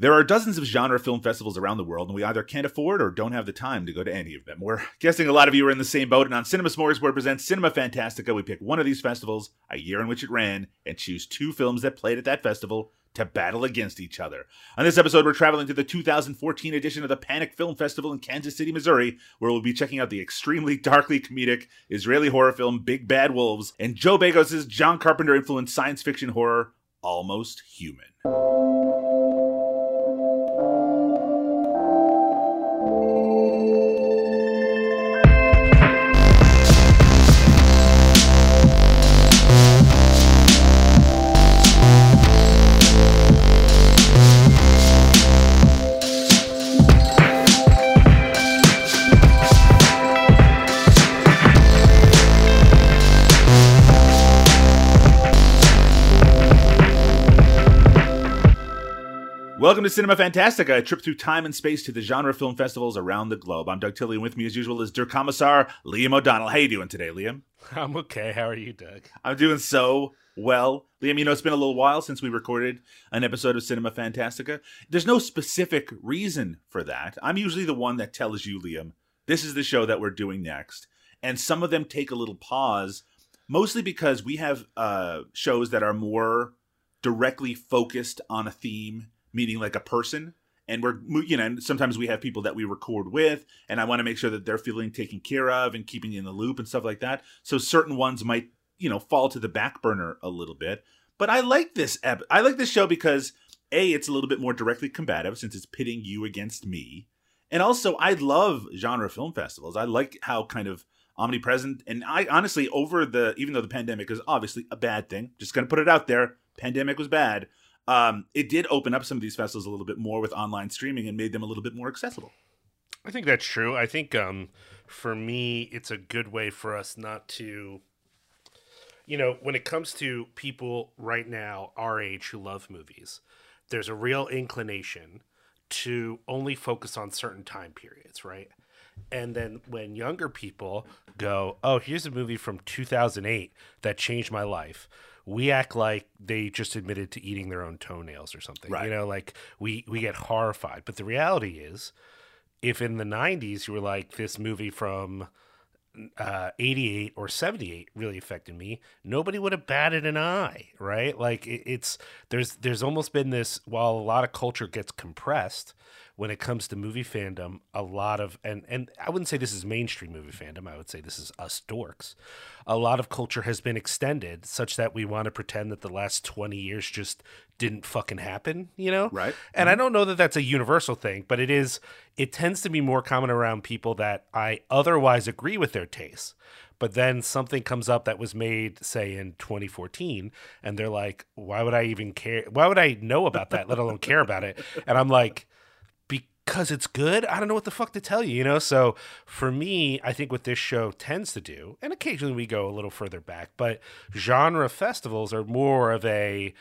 There are dozens of genre film festivals around the world, and we either can't afford or don't have the time to go to any of them. We're guessing a lot of you are in the same boat, and on Cinema Smorgasbord presents Cinema Fantastica, we pick one of these festivals, a year in which it ran, and choose two films that played at that festival to battle against each other. On this episode, we're traveling to the 2014 edition of the Panic Film Festival in Kansas City, Missouri, where we'll be checking out the extremely darkly comedic Israeli horror film Big Bad Wolves and Joe Begos' John Carpenter influenced science fiction horror Almost Human. Welcome to Cinema Fantastica, a trip through time and space to the genre film festivals around the globe. I'm Doug Tilley, and with me, as usual, is Der Commissar Liam O'Donnell. How are you doing today, Liam? I'm okay. How are you, Doug? I'm doing so well. Liam, you know, it's been a little while since we recorded an episode of Cinema Fantastica. There's no specific reason for that. I'm usually the one that tells you, Liam, this is the show that we're doing next. And some of them take a little pause, mostly because we have uh, shows that are more directly focused on a theme meaning like a person. And we're you know sometimes we have people that we record with and i want to make sure that they're feeling taken care of and keeping in the loop and stuff like that. So certain ones might you know fall to the back burner a little bit. But i like this ep- i like this show because a it's a little bit more directly combative since it's pitting you against me. And also i love genre film festivals. I like how kind of omnipresent and i honestly over the even though the pandemic is obviously a bad thing just gonna put it out there pandemic was bad um, it did open up some of these festivals a little bit more with online streaming and made them a little bit more accessible. I think that's true. I think um, for me, it's a good way for us not to, you know, when it comes to people right now our age who love movies, there's a real inclination to only focus on certain time periods, right? And then when younger people go, oh, here's a movie from 2008 that changed my life we act like they just admitted to eating their own toenails or something. Right. You know, like we we get horrified. But the reality is, if in the '90s you were like this movie from uh, 88 or 78 really affected me nobody would have batted an eye right like it, it's there's there's almost been this while a lot of culture gets compressed when it comes to movie fandom, a lot of and and I wouldn't say this is mainstream movie fandom. I would say this is us dorks. A lot of culture has been extended such that we want to pretend that the last 20 years just didn't fucking happen, you know? Right. And mm-hmm. I don't know that that's a universal thing, but it is it tends to be more common around people that I otherwise agree with their tastes but then something comes up that was made say in 2014 and they're like why would i even care why would i know about that let alone care about it and i'm like because it's good. I don't know what the fuck to tell you, you know? So for me, I think what this show tends to do, and occasionally we go a little further back, but genre festivals are more of a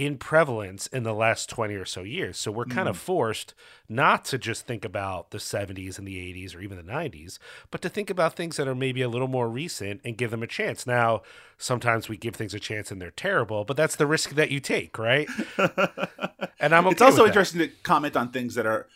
in prevalence in the last 20 or so years. So we're kind mm. of forced not to just think about the 70s and the 80s or even the 90s, but to think about things that are maybe a little more recent and give them a chance. Now, sometimes we give things a chance and they're terrible, but that's the risk that you take, right? and I'm okay It's also interesting to comment on things that are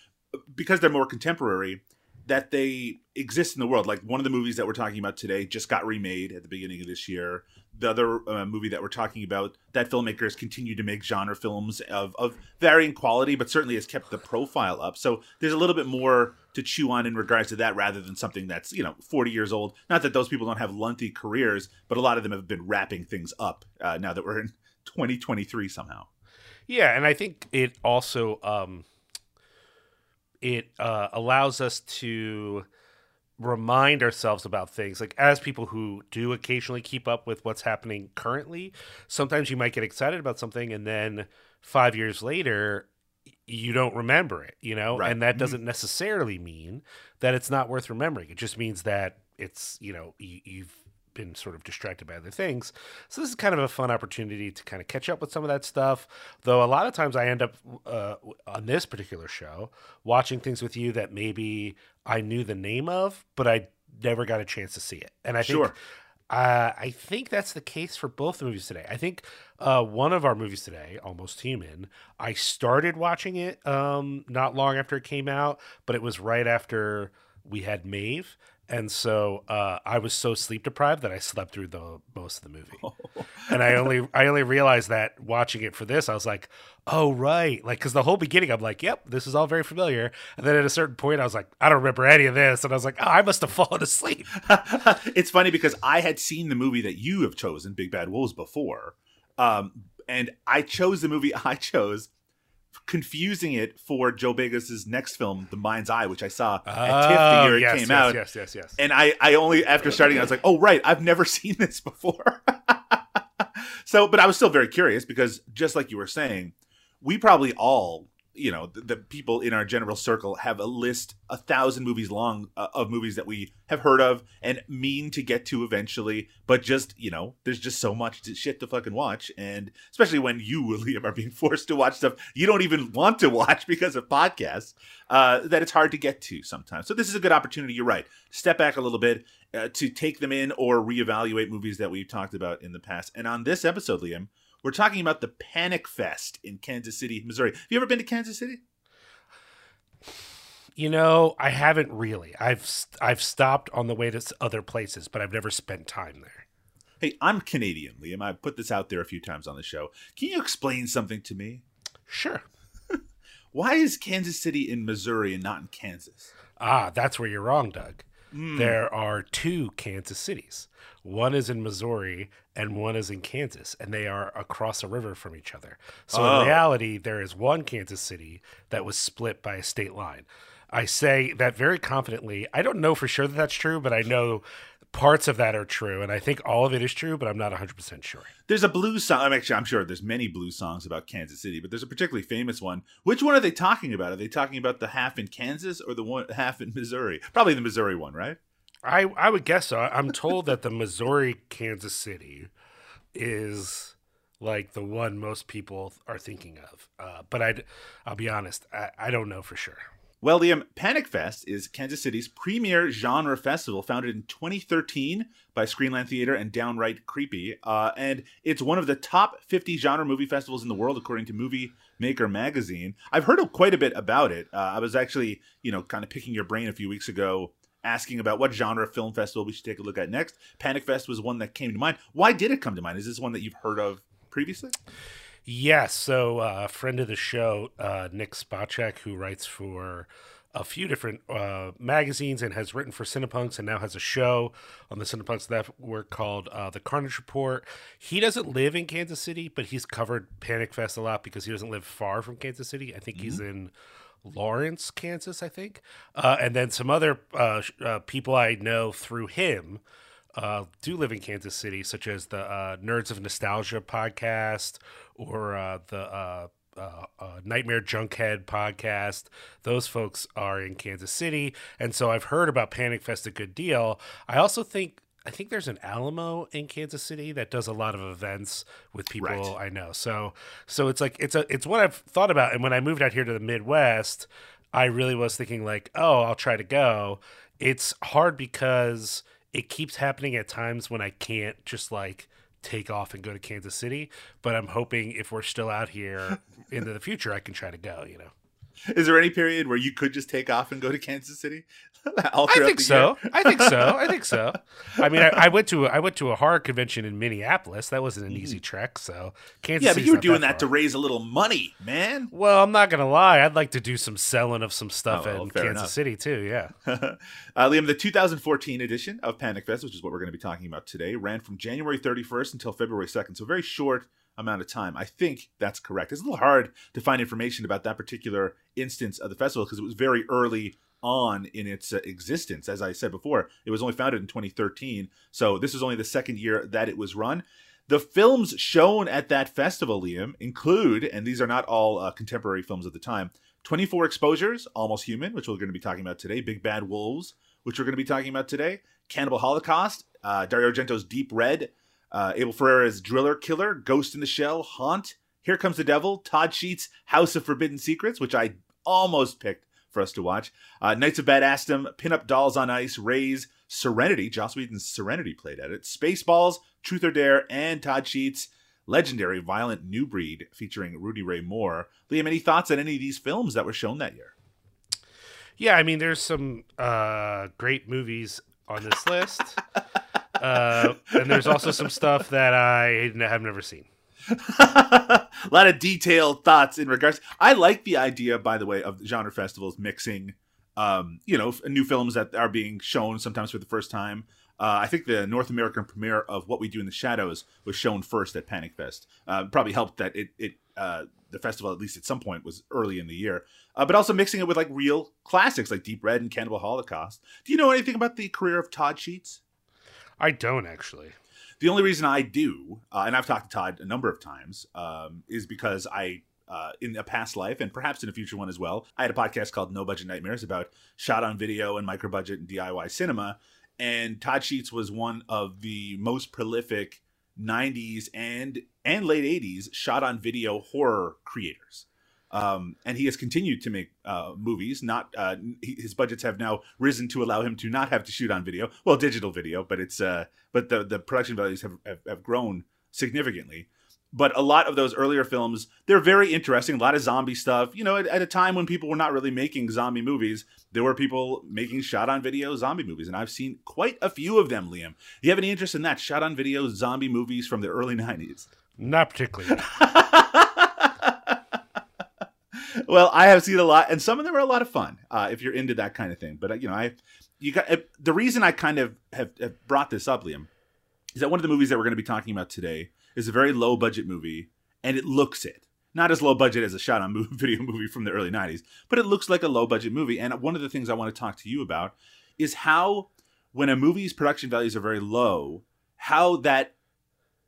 because they're more contemporary that they exist in the world. Like one of the movies that we're talking about today just got remade at the beginning of this year. The other uh, movie that we're talking about, that filmmaker has continued to make genre films of, of varying quality, but certainly has kept the profile up. So there's a little bit more to chew on in regards to that rather than something that's, you know, 40 years old. Not that those people don't have lengthy careers, but a lot of them have been wrapping things up uh, now that we're in 2023 somehow. Yeah. And I think it also, um, it uh, allows us to remind ourselves about things like as people who do occasionally keep up with what's happening currently sometimes you might get excited about something and then five years later you don't remember it you know right. and that mm-hmm. doesn't necessarily mean that it's not worth remembering it just means that it's you know you, you've been sort of distracted by other things. So this is kind of a fun opportunity to kind of catch up with some of that stuff. Though a lot of times I end up uh, on this particular show watching things with you that maybe I knew the name of, but I never got a chance to see it. And I think sure. Uh, I think that's the case for both the movies today. I think uh, one of our movies today, Almost Human, I started watching it um, not long after it came out, but it was right after we had Maeve, and so uh, I was so sleep deprived that I slept through the most of the movie. and I only I only realized that watching it for this, I was like, oh right, like because the whole beginning, I'm like, yep, this is all very familiar. And then at a certain point, I was like, I don't remember any of this, and I was like, oh, I must have fallen asleep. it's funny because I had seen the movie that you have chosen, Big Bad Wolves, before, um, and I chose the movie I chose confusing it for Joe Begos's next film, The Mind's Eye, which I saw at ah, TIFF the Oh, year it yes, came yes, out. Yes, yes, yes. And I, I only after starting, I was like, oh right, I've never seen this before. so, but I was still very curious because just like you were saying, we probably all, you know, the, the people in our general circle have a list a thousand movies long uh, of movies that we have heard of and mean to get to eventually, but just you know, there's just so much to, shit to fucking watch, and especially when you, william are being forced to watch stuff you don't even want to watch because of podcasts, uh, that it's hard to get to sometimes. So this is a good opportunity. You're right. Step back a little bit uh, to take them in or reevaluate movies that we've talked about in the past. And on this episode, Liam, we're talking about the Panic Fest in Kansas City, Missouri. Have you ever been to Kansas City? You know, I haven't really. I've I've stopped on the way to other places, but I've never spent time there. Hey, I'm Canadian, Liam. I've put this out there a few times on the show. Can you explain something to me? Sure. Why is Kansas City in Missouri and not in Kansas? Ah, that's where you're wrong, Doug. Hmm. There are two Kansas cities. One is in Missouri and one is in Kansas, and they are across a river from each other. So Oh. in reality, there is one Kansas City that was split by a state line. I say that very confidently. I don't know for sure that that's true, but I know parts of that are true, and I think all of it is true, but I'm not 100% sure. There's a blues song. I'm actually, I'm sure there's many blues songs about Kansas City, but there's a particularly famous one. Which one are they talking about? Are they talking about the half in Kansas or the one half in Missouri? Probably the Missouri one, right? I I would guess so. I'm told that the Missouri Kansas City is like the one most people are thinking of. Uh, but I'd I'll be honest, I, I don't know for sure. Well, Liam, Panic Fest is Kansas City's premier genre festival, founded in 2013 by Screenland Theater and Downright Creepy, uh, and it's one of the top 50 genre movie festivals in the world, according to Movie Maker magazine. I've heard quite a bit about it. Uh, I was actually, you know, kind of picking your brain a few weeks ago, asking about what genre film festival we should take a look at next. Panic Fest was one that came to mind. Why did it come to mind? Is this one that you've heard of previously? Yes. So uh, a friend of the show, uh, Nick Spacek, who writes for a few different uh, magazines and has written for Cinepunks and now has a show on the Cinepunks network called uh, The Carnage Report. He doesn't live in Kansas City, but he's covered Panic Fest a lot because he doesn't live far from Kansas City. I think he's in Lawrence, Kansas, I think. Uh, and then some other uh, uh, people I know through him uh, do live in Kansas City, such as the uh, Nerds of Nostalgia podcast or uh, the Nightmare Junkhead podcast. Those folks are in Kansas City, and so I've heard about Panic Fest a good deal. I also think. I think there's an Alamo in Kansas City that does a lot of events with people Right. I know. So so it's like it's a it's what I've thought about and when I moved out here to the Midwest, I really was thinking like, "Oh, I'll try to go." It's hard because it keeps happening at times when I can't just like take off and go to Kansas City, but I'm hoping if we're still out here into the future I can try to go, you know. Is there any period where you could just take off and go to Kansas City? I think so. I think so. I think so. I mean, I, I went to a, I went to a horror convention in Minneapolis. That wasn't an easy trek. So Kansas. Mm-hmm. Yeah, but City's you were doing that, far. to raise a little money, man. Well, I'm not gonna lie. I'd like to do some selling of some stuff Oh, well, in Kansas enough. City too. Yeah. uh, Liam, the 2014 edition of Panic Fest, which is what we're going to be talking about today, ran from January 31st until February 2nd, so very short amount of time. I think that's correct. It's a little hard to find information about that particular instance of the festival because it was very early on in its uh, existence. As I said before, it was only founded in 2013, so this is only the second year that it was run. The films shown at that festival, Liam, include, and these are not all uh, contemporary films of the time, 24 Exposures, Almost Human, which we're going to be talking about today, Big Bad Wolves, which we're going to be talking about today, Cannibal Holocaust, uh, Dario Argento's Deep Red, uh, Abel Ferrara's Driller Killer, Ghost in the Shell, Haunt, Here Comes the Devil, Todd Sheets' House of Forbidden Secrets, which I almost picked for us to watch. Uh, Knights of Badassdom, Pinup Dolls on Ice, Rays, Serenity, Joss Whedon's Serenity played at it, Spaceballs, Truth or Dare, and Todd Sheets' legendary Violent New Breed featuring Rudy Ray Moore. Liam, any thoughts on any of these films that were shown that year? Yeah, I mean, there's some uh, great movies on this list. uh, and there's also some stuff that I have never seen. a lot of detailed thoughts in regards. I like the idea, by the way, of genre festivals mixing, um, you know, new films that are being shown sometimes for the first time. Uh, I think the North American premiere of What We Do in the Shadows was shown first at Panic Fest. Uh, probably helped that it, it uh, the festival at least at some point was early in the year, uh, but also mixing it with like real classics like Deep Red and Cannibal Holocaust. Do you know anything about the career of Todd Sheets? I don't actually. The only reason I do, uh, and I've talked to Todd a number of times, um, is because I, uh, in a past life and perhaps in a future one as well, I had a podcast called No Budget Nightmares about shot on video and micro budget and DIY cinema. And Todd Sheets was one of the most prolific 90s and and late 80s shot on video horror creators. Um, and he has continued to make uh, movies. Not uh, his budgets have now risen to allow him to not have to shoot on video, well, digital video, but it's uh, but the the production values have, have, have grown significantly. But a lot of those earlier films, they're very interesting. A lot of zombie stuff. You know, at, at a time when people were not really making zombie movies, there were people making shot on video zombie movies, and I've seen quite a few of them. Liam, do you have any interest in that shot on video zombie movies from the early '90s? Not particularly. well, I have seen a lot, and some of them are a lot of fun uh, if you're into that kind of thing. But uh, you know, I you got uh, the reason I kind of have, have, brought this up, Liam, is that one of the movies that we're going to be talking about today is a very low budget movie, and it looks it. Not as low budget as a shot on movie, video movie from the early '90s, but it looks like a low budget movie. And one of the things I want to talk to you about is how, when a movie's production values are very low, how that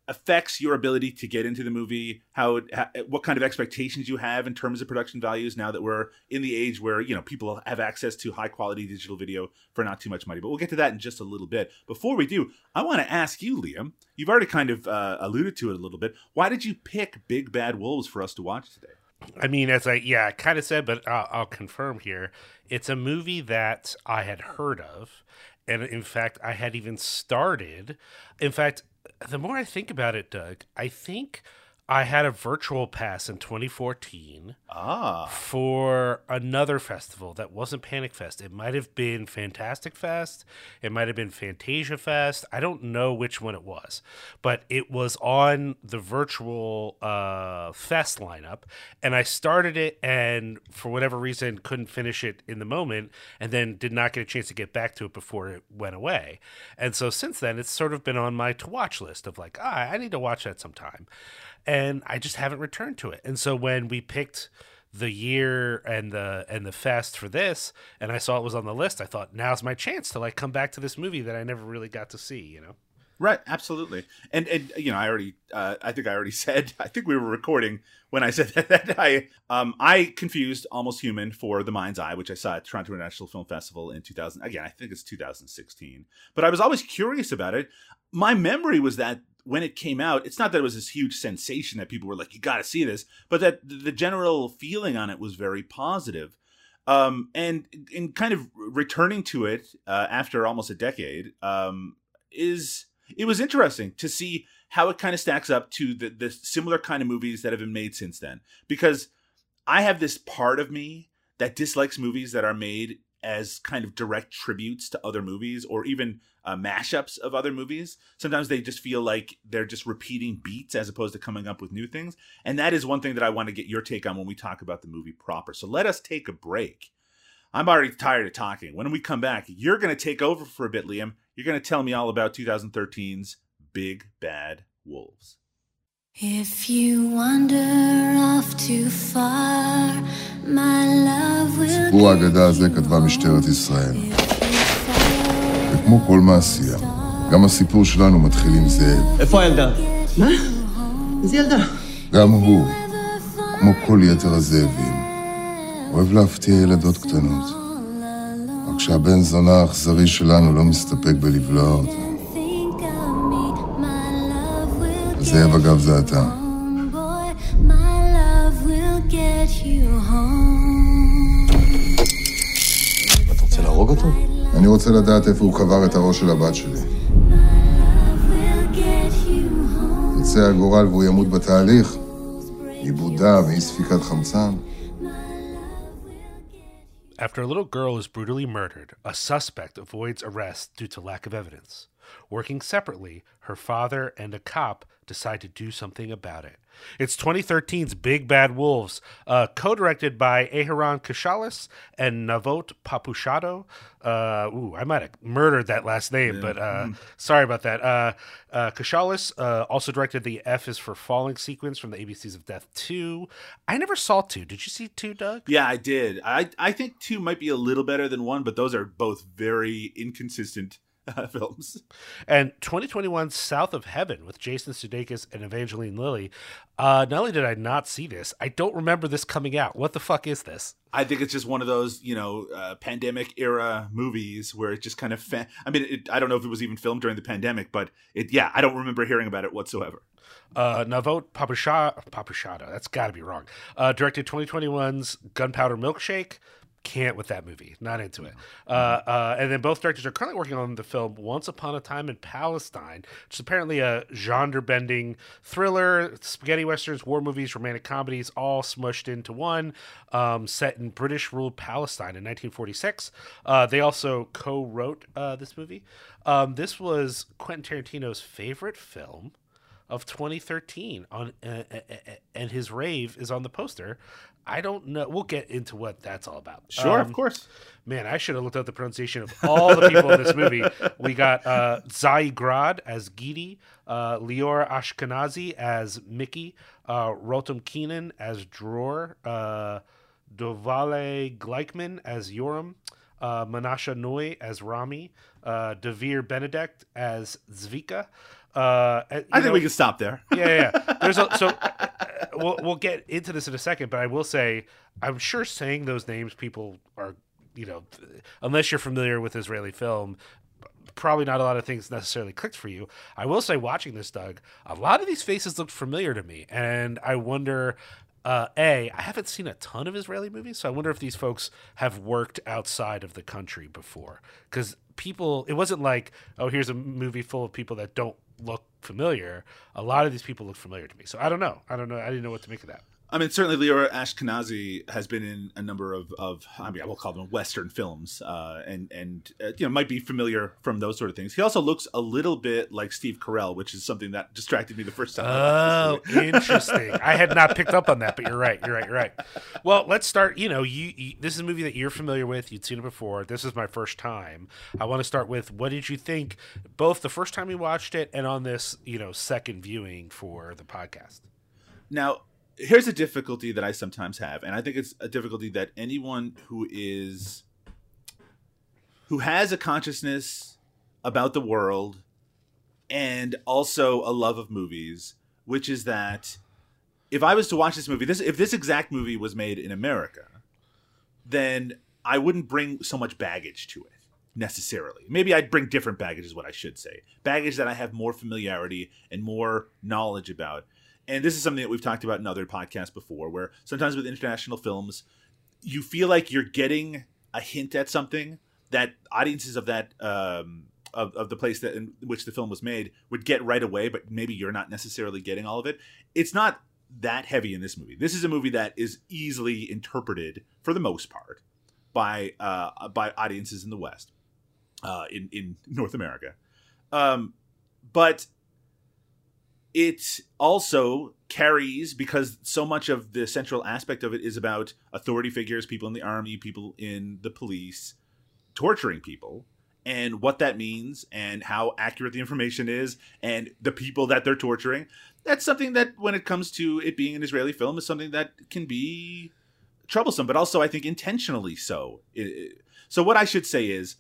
affects your ability to get into the movie how, how, what kind of expectations you have in terms of production values now that we're in the age where you know people have access to high quality digital video for not too much money but we'll get to that in just a little bit before we do i want to ask you liam you've already kind of uh, alluded to it a little bit why did you pick big bad wolves for us to watch today I mean, as I yeah, kind of said, but I'll, I'll confirm here. It's a movie that I had heard of, and in fact, I had even started. In fact, the more I think about it, Doug, I think I had a virtual pass in 2014 ah. for another festival that wasn't Panic Fest. It might have been Fantastic Fest. It might have been Fantasia Fest. I don't know which one it was, but it was on the virtual uh, fest lineup. And I started it and for whatever reason couldn't finish it in the moment and then did not get a chance to get back to it before it went away. And so since then, it's sort of been on my to watch list of like, ah, I need to watch that sometime and I just haven't returned to it. And so when we picked the year and the and the fest for this and I saw it was on the list, I thought now's my chance to like come back to this movie that I never really got to see, you know. Right, absolutely. And and you know, I already uh, I think I already said I think we were recording when I said that, that I um I confused Almost Human for The Mind's Eye, which I saw at Toronto International Film Festival in 2000. Again, I think it's 2016. But I was always curious about it. My memory was that when it came out, it's not that it was this huge sensation that people were like, "You got to see this," but that the general feeling on it was very positive. Um, and in kind of returning to it uh, after almost a decade um, is it was interesting to see how it kind of stacks up to the, the similar kind of movies that have been made since then. Because I have this part of me that dislikes movies that are made as kind of direct tributes to other movies or even uh, mashups of other movies. Sometimes they just feel like they're just repeating beats as opposed to coming up with new things. And that is one thing that I want to get your take on when we talk about the movie proper. So let us take a break. I'm already tired of talking. When we come back, you're going to take over for a bit, Liam. You're going to tell me all about 2013's Big Bad Wolves. If you wander off too far, my love will סיפור האגדה הזה כתבה משטרת ישראל. וכמו כל מעשייה, גם הסיפור שלנו מתחיל עם זאב. איפה הילדה? מה? איזה ילדה? גם הוא, כמו כל יתר הזאבים, אוהב להפתיע ילדות קטנות. רק שהבן זונה האכזרי שלנו לא מסתפק בלבלוע אותה. זאב, אגב, זה אתה. רוצה להרוג אותו? אני רוצה לדעת איפה הוא קבר את הראש של הבת שלי. יצא הגורל והוא ימות בתהליך, עיבודה ואי ספיקת חמצן. After a little girl is brutally murdered, a suspect avoids arrest due to lack of evidence. Working separately, her father and a cop decide to do something about it. It's 2013's Big Bad Wolves, uh, co-directed by Aharon Keshales and Navot Papushado. Uh, ooh, I might have murdered that last name, but uh, sorry about that. Uh, uh, Keshales uh, also directed the F is for Falling sequence from the ABCs of Death 2. I never saw 2. Did you see 2, Doug? Yeah, I did. I I think two might be a little better than one, but those are both very inconsistent uh, films. And 2021 South of Heaven with Jason Sudeikis and Evangeline Lilly. Uh, not only did I not see this, I don't remember this coming out. What the fuck is this? I think it's just one of those, you know, uh, pandemic era movies where it just kind of. Fa- I mean, it, I don't know if it was even filmed during the pandemic, but it. Yeah, I don't remember hearing about it whatsoever. Uh, Navot Papushado, Papushado, that's got to be wrong. Uh, directed 2021's Gunpowder Milkshake. Can't with that movie. Not into it. Uh, uh, and then both directors are currently working on the film Once Upon a Time in Palestine, which is apparently a genre bending thriller, spaghetti westerns, war movies, romantic comedies, all smushed into one, um, set in British ruled Palestine in 1946. Uh, they also co wrote uh, this movie. Um, this was Quentin Tarantino's favorite film of 2013 on uh, uh, uh, and his rave is on the poster i don't know we'll get into what that's all about Sure, Um, of course. man i should have looked up the pronunciation of all the people in this movie we got uh Tzahi Grad as gidi uh lior ashkenazi as mickey uh Rotem Keinan as dror uh Doval'e Glickman as yoram uh, Menashe Noi as Rami, uh, Dvir Benedek as Zvika. Uh, I think know- we can stop there. yeah, yeah. yeah. There's a, so we'll we'll get into this in a second, but I will say I'm sure saying those names people are you know unless you're familiar with Israeli film. Probably not a lot of things necessarily clicked for you. I will say, watching this, Doug, a lot of these faces looked familiar to me, and I wonder. Uh, a, I haven't seen a ton of Israeli movies, so I wonder if these folks have worked outside of the country before. Because people, it wasn't like, oh, here's a movie full of people that don't look familiar. A lot of these people look familiar to me. So I don't know. I don't know. I didn't know what to make of that. I mean, certainly Lior Ashkenazi has been in a number of, of I mean, I will call them Western films, uh, and and uh, you know might be familiar from those sort of things. He also looks a little bit like Steve Carell, which is something that distracted me the first time. Oh, movie. interesting. I had not picked up on that, but you're right. You're right. You're right. Well, let's start. You know, you, you this is a movie that you're familiar with. You'd seen it before. This is my first time. I want to start with what did you think, both the first time you watched it and on this, you know, second viewing for the podcast. Now, here's a difficulty that I sometimes have, and I think it's a difficulty that anyone who is who has a consciousness about the world and also a love of movies, which is that if I was to watch this movie, this if this exact movie was made in America, then I wouldn't bring so much baggage to it necessarily. Maybe I'd bring different baggage is what I should say. Baggage that I have more familiarity and more knowledge about. And this is something that we've talked about in other podcasts before where sometimes with international films you feel like you're getting a hint at something that audiences of that um of, of the place that in which the film was made would get right away, but maybe you're not necessarily getting all of it. It's not that heavy in this movie. This is a movie that is easily interpreted for the most part by uh, by audiences in the West, uh, in in North America, um, but it also carries because so much of the central aspect of it is about authority figures, people in the army, people in the police, torturing people and what that means and how accurate the information is and the people that they're torturing. That's something that when it comes to it being an Israeli film is something that can be troublesome, but also I think intentionally so. So what I should say is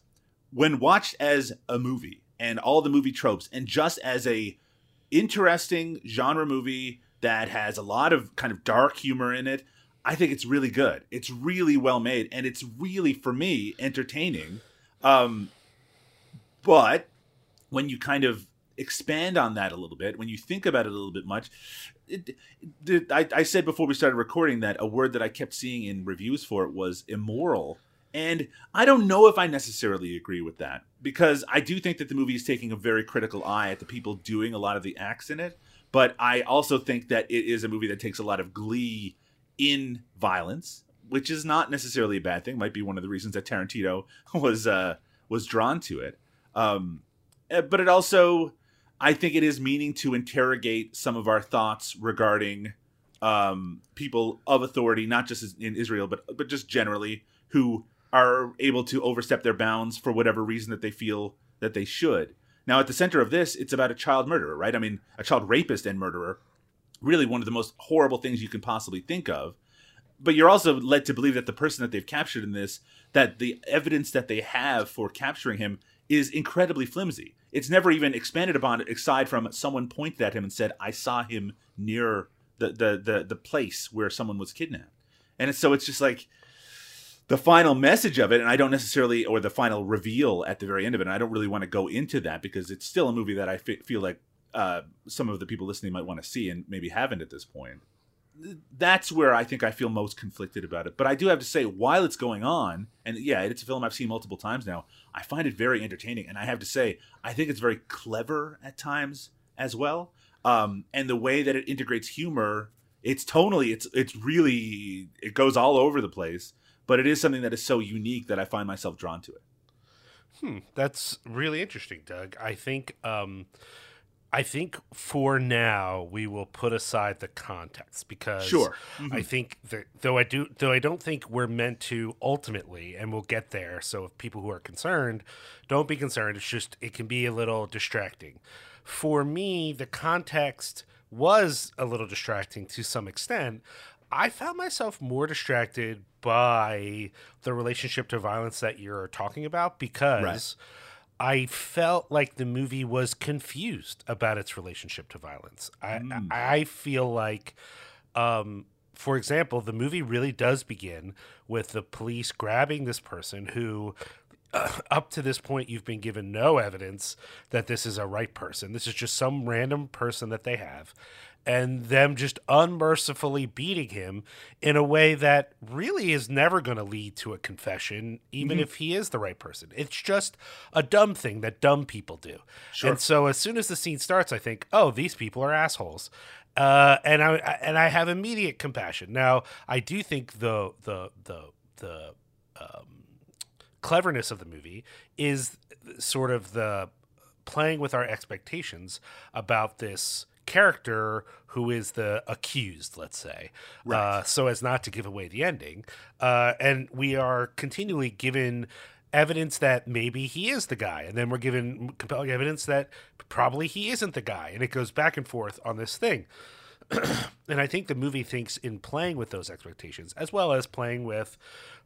when watched as a movie and all the movie tropes and just as a interesting genre movie that has a lot of kind of dark humor in it, I think it's really good. It's really well made and it's really for me entertaining. Um but when you kind of expand on that a little bit, when you think about it a little bit much, it, it, I, I said before we started recording that a word that I kept seeing in reviews for it was immoral. And I don't know if I necessarily agree with that because I do think that the movie is taking a very critical eye at the people doing a lot of the acts in it. But I also think that it is a movie that takes a lot of glee in violence, which is not necessarily a bad thing. Might be one of the reasons that Tarantino was uh, was drawn to it. Um, eh, but it also, I think, it is meaning to interrogate some of our thoughts regarding um, people of authority, not just in Israel, but but just generally, who are able to overstep their bounds for whatever reason that they feel that they should. Now, at the center of this, it's about a child murderer, right? I mean, a child rapist and murderer, really one of the most horrible things you can possibly think of. But you're also led to believe that the person that they've captured in this, that the evidence that they have for capturing him is incredibly flimsy. It's never even expanded upon, aside from someone pointed at him and said, "I saw him near the the the, the place where someone was kidnapped." And so it's just like the final message of it, and I don't necessarily, or the final reveal at the very end of it, and I don't really want to go into that because it's still a movie that I f- feel like uh, some of the people listening might want to see and maybe haven't at this point. That's where I think I feel most conflicted about it. But I do have to say, while it's going on, and yeah, it's a film I've seen multiple times now, I find it very entertaining. And I have to say, I think it's very clever at times as well. Um, and the way that it integrates humor, it's tonally, it's it's really, it goes all over the place but it is something that is so unique that I find myself drawn to it. Hmm, that's really interesting, Doug. I think um, I think for now we will put aside the context because sure. Mm-hmm. I think that though I do though I don't think we're meant to ultimately, and we'll get there. So if people who are concerned, don't be concerned. It's just it can be a little distracting. For me, the context was a little distracting to some extent. I found myself more distracted by the relationship to violence that you're talking about because right. I felt like the movie was confused about its relationship to violence. Mm. I I feel like um, for example, the movie really does begin with the police grabbing this person who uh, up to this point you've been given no evidence that this is a right person. This is just some random person that they have and them just unmercifully beating him in a way that really is never going to lead to a confession, even mm-hmm. if he is the right person. It's just a dumb thing that dumb people do. Sure. And so as soon as the scene starts, I think, oh, these people are assholes. Uh, and I and I have immediate compassion. Now I do think the the the the um, cleverness of the movie is sort of the playing with our expectations about this character who is the accused, let's say, right. uh, so as not to give away the ending. Uh, and we are continually given evidence that maybe he is the guy, and then we're given compelling evidence that probably he isn't the guy, and it goes back and forth on this thing. and I think the movie thinks in playing with those expectations, as well as playing with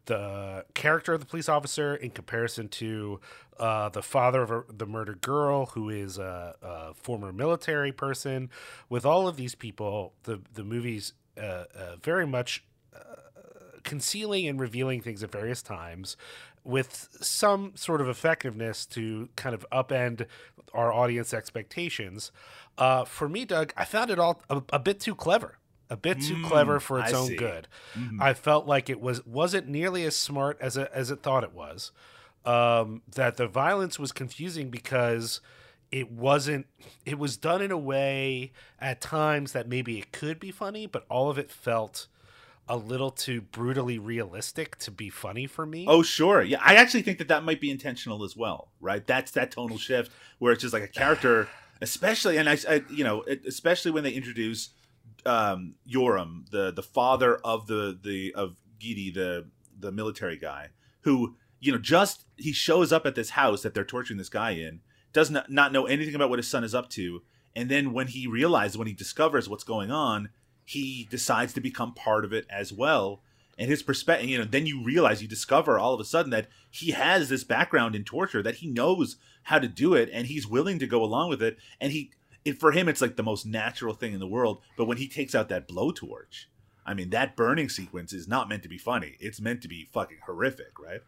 the character of the police officer in comparison to uh, the father of a, the murdered girl, who is a, a, former military person. With all of these people, the the movie's uh, uh, very much uh, concealing and revealing things at various times, with some sort of effectiveness to kind of upend our audience expectations. Uh, for me, Doug, I found it all a, a bit too clever a bit too mm, clever for its I own see. good. Mm-hmm. I felt like it was wasn't nearly as smart as it, as it thought it was. Um, that the violence was confusing because it wasn't. It was done in a way at times that maybe it could be funny, but all of it felt a little too brutally realistic to be funny for me. Oh, sure. Yeah, I actually think that that might be intentional as well, right? That's that tonal shift where it's just like a character, especially, and I, I you know, especially when they introduce um, Yoram, the the father of the the of Gidi, the the military guy, who you know just he shows up at this house that they're torturing this guy in, does not not know anything about what his son is up to, and then when he realizes when he discovers what's going on, he decides to become part of it as well. And his perspective, you know, then you realize you discover all of a sudden that he has this background in torture, that he knows how to do it, and he's willing to go along with it, and he it, for him it's like the most natural thing in the world. But when he takes out that blowtorch, I mean that burning sequence is not meant to be funny. It's meant to be fucking horrific, right?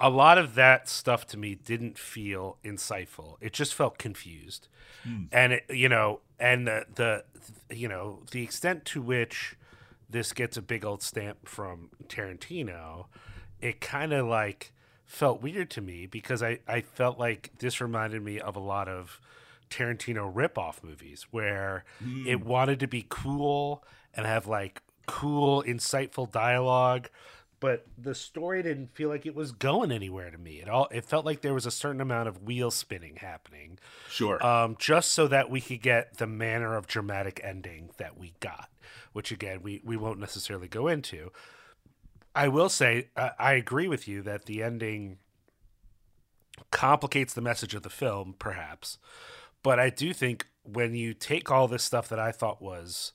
A lot of that stuff to me didn't feel insightful. It just felt confused, mm. and it, you know, and the the you know the extent to which this gets a big old stamp from Tarantino it kind of like felt weird to me because I, I felt like this reminded me of a lot of Tarantino ripoff movies where it wanted to be cool and have like cool, insightful dialogue, but the story didn't feel like it was going anywhere to me. It all it felt like there was a certain amount of wheel spinning happening Sure. um, just so that we could get the manner of dramatic ending that we got, which again we we won't necessarily go into. I will say uh, I agree with you that the ending complicates the message of the film, perhaps, but I do think when you take all this stuff that I thought was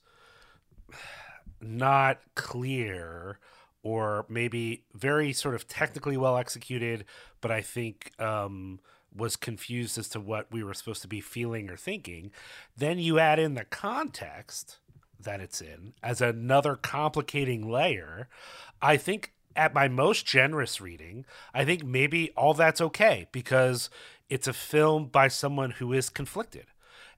not clear or maybe very sort of technically well executed, but I think um, was confused as to what we were supposed to be feeling or thinking. Then you add in the context that it's in as another complicating layer. I think at my most generous reading, I think maybe all that's okay because it's a film by someone who is conflicted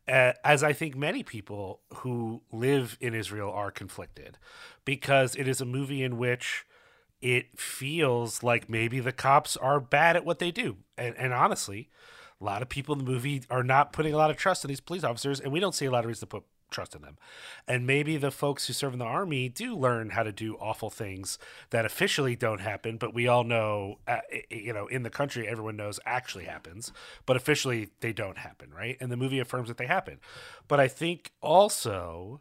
as I think many people who live in Israel are conflicted, because it is a movie in which it feels like maybe the cops are bad at what they do. And, and honestly, a lot of people in the movie are not putting a lot of trust in these police officers, and we don't see a lot of reason to put trust in them. And maybe the folks who serve in the army do learn how to do awful things that officially don't happen, but we all know, uh, you know, in the country, everyone knows actually happens, but officially they don't happen, right? And the movie affirms that they happen. But I think also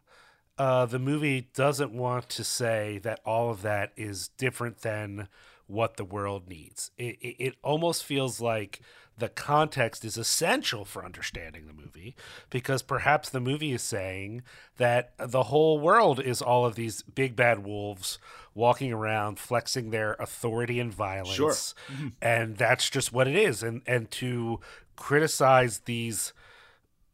uh, the movie doesn't want to say that all of that is different than what the world needs. It, it, it almost feels like the context is essential for understanding the movie because perhaps the movie is saying that the whole world is all of these big bad wolves walking around flexing their authority and violence. And that's just what it is. And and to criticize these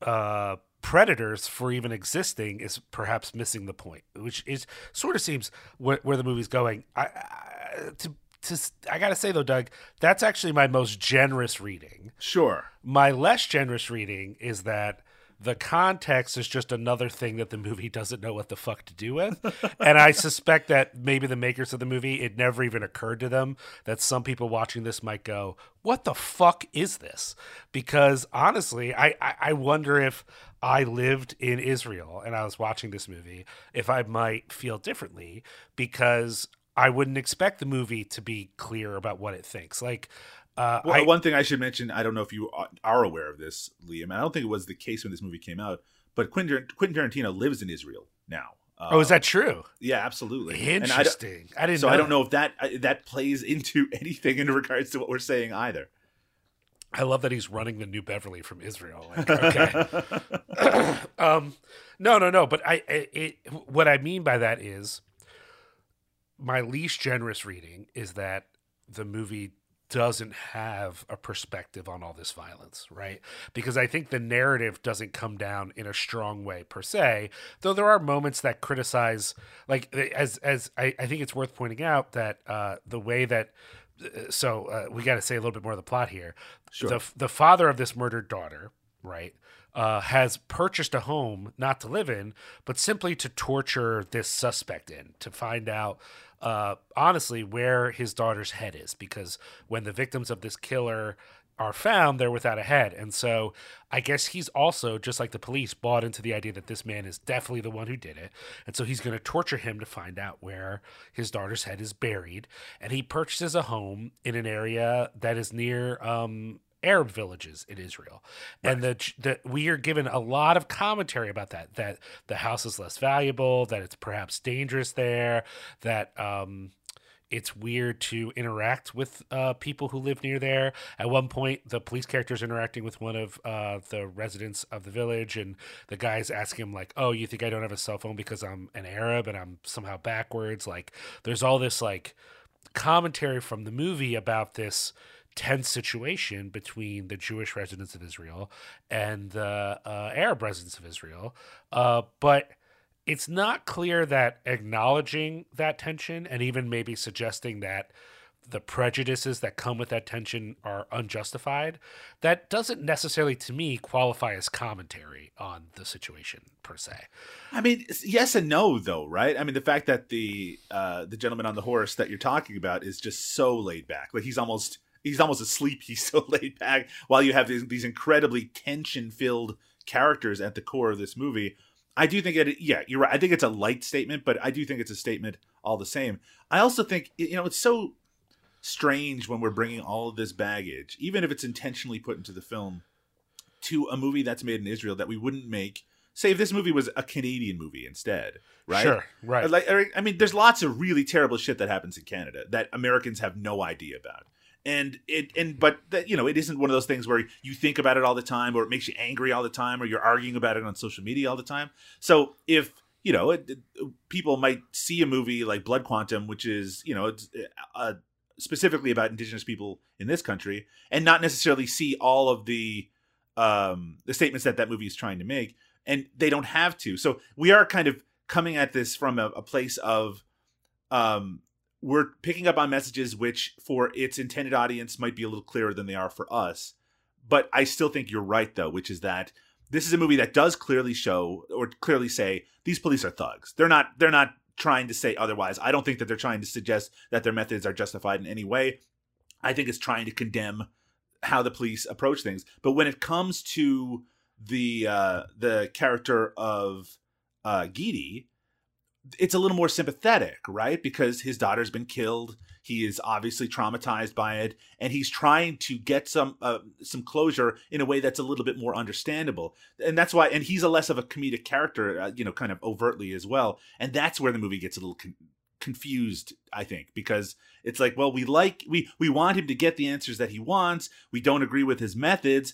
uh, predators for even existing is perhaps missing the point, which is sort of seems where, where the movie's going. I, I to to I gotta say though, Doug, that's actually my most generous reading. sure. My less generous reading is that the context is just another thing that the movie doesn't know what the fuck to do with. and I suspect that maybe the makers of the movie, it never even occurred to them that some people watching this might go, What the fuck is this? Because honestly, I, I, I wonder if I lived in Israel and I was watching this movie, if I might feel differently because I wouldn't expect the movie to be clear about what it thinks. Like, uh, Well, I, one thing I should mention, I don't know if you are- are aware of this, Liam. and I don't think it was the case when this movie came out, but Quentin, Quentin Tarantino lives in Israel now. Uh, oh, is that true? Yeah, absolutely. And I Interesting. I, didn't. so I don't that. know if that uh, that plays into anything in regards to what we're saying either. I love that he's running the New Beverly from Israel. Like, okay. um, no, no, no. But I, I it, what I mean by that is my least generous reading is that the movie doesn't have a perspective on all this violence, right? Because I think the narrative doesn't come down in a strong way per se, though there are moments that criticize, like as as I, I think it's worth pointing out that uh, the way that so uh, we got to say a little bit more of the plot here. Sure. The the father of this murdered daughter, right, uh, has purchased a home not to live in, but simply to torture this suspect in to find out. Uh, honestly, where his daughter's head is, because when the victims of this killer are found, they're without a head. And so I guess he's also, just like the police, bought into the idea that this man is definitely the one who did it. And so he's going to torture him to find out where his daughter's head is buried. And he purchases a home in an area that is near um, Arab villages in Israel. And that the we are given a lot of commentary about that, that the house is less valuable, that it's perhaps dangerous there, that um, it's weird to interact with uh, people who live near there. At one point, the police character is interacting with one of uh, the residents of the village, and the guy's asking him like, "Oh, you think I don't have a cell phone because I'm an Arab and I'm somehow backwards?" Like, there's all this like commentary from the movie about this tense situation between the Jewish residents of Israel and the uh, Arab residents of Israel, uh, but it's not clear that acknowledging that tension and even maybe suggesting that the prejudices that come with that tension are unjustified, that doesn't necessarily, to me, qualify as commentary on the situation per se. I mean, yes and no, though, right? I mean, the fact that the uh, the gentleman on the horse that you're talking about is just so laid back, like he's almost he's almost asleep. He's so laid back, while you have these, these incredibly tension filled characters at the core of this movie. I do think it. Yeah, you're right. I think it's a light statement, but I do think it's a statement all the same. I also think you know it's so strange when we're bringing all of this baggage, even if it's intentionally put into the film, to a movie that's made in Israel that we wouldn't make. Say if this movie was a Canadian movie instead, right? Sure, right. Like, I- I mean, there's lots of really terrible shit that happens in Canada that Americans have no idea about, and it and but that you know it isn't one of those things where you think about it all the time, or it makes you angry all the time, or you're arguing about it on social media all the time. So if you know, it, it- people might see a movie like Blood Quantum, which is you know it's uh, specifically about Indigenous people in this country, and not necessarily see all of the um, the statements that that movie is trying to make, and they don't have to. So we are kind of coming at this from a, a place of um, we're picking up on messages which, for its intended audience, might be a little clearer than they are for us. But I still think you're right, though, which is that this is a movie that does clearly show or clearly say these police are thugs. They're not. They're not trying to say otherwise. I don't think that they're trying to suggest that their methods are justified in any way. I think it's trying to condemn how the police approach things. But when it comes to the uh, the character of uh, Gidi, it's a little more sympathetic, right? Because his daughter's been killed. He is obviously traumatized by it, and he's trying to get some uh, some closure in a way that's a little bit more understandable. And that's why, and he's a less of a comedic character, uh, you know, kind of overtly as well. And that's where the movie gets a little con- confused, I think, because it's like, well, we like we we want him to get the answers that he wants. We don't agree with his methods.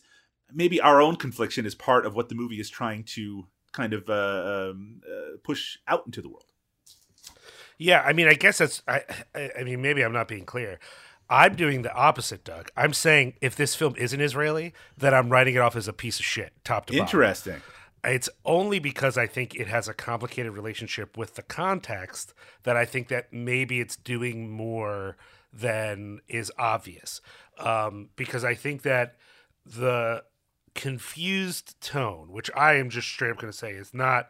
Maybe our own confliction is part of what the movie is trying to kind of uh, um, uh, push out into the world. Yeah, I mean, I guess that's. I, I, mean, maybe I'm not being clear. I'm doing the opposite, Doug. I'm saying if this film isn't Israeli, then I'm writing it off as a piece of shit, top to bottom. Interesting. It's only because I think it has a complicated relationship with the context that I think that maybe it's doing more than is obvious. Um, because I think that the confused tone, which I am just straight up going to say is not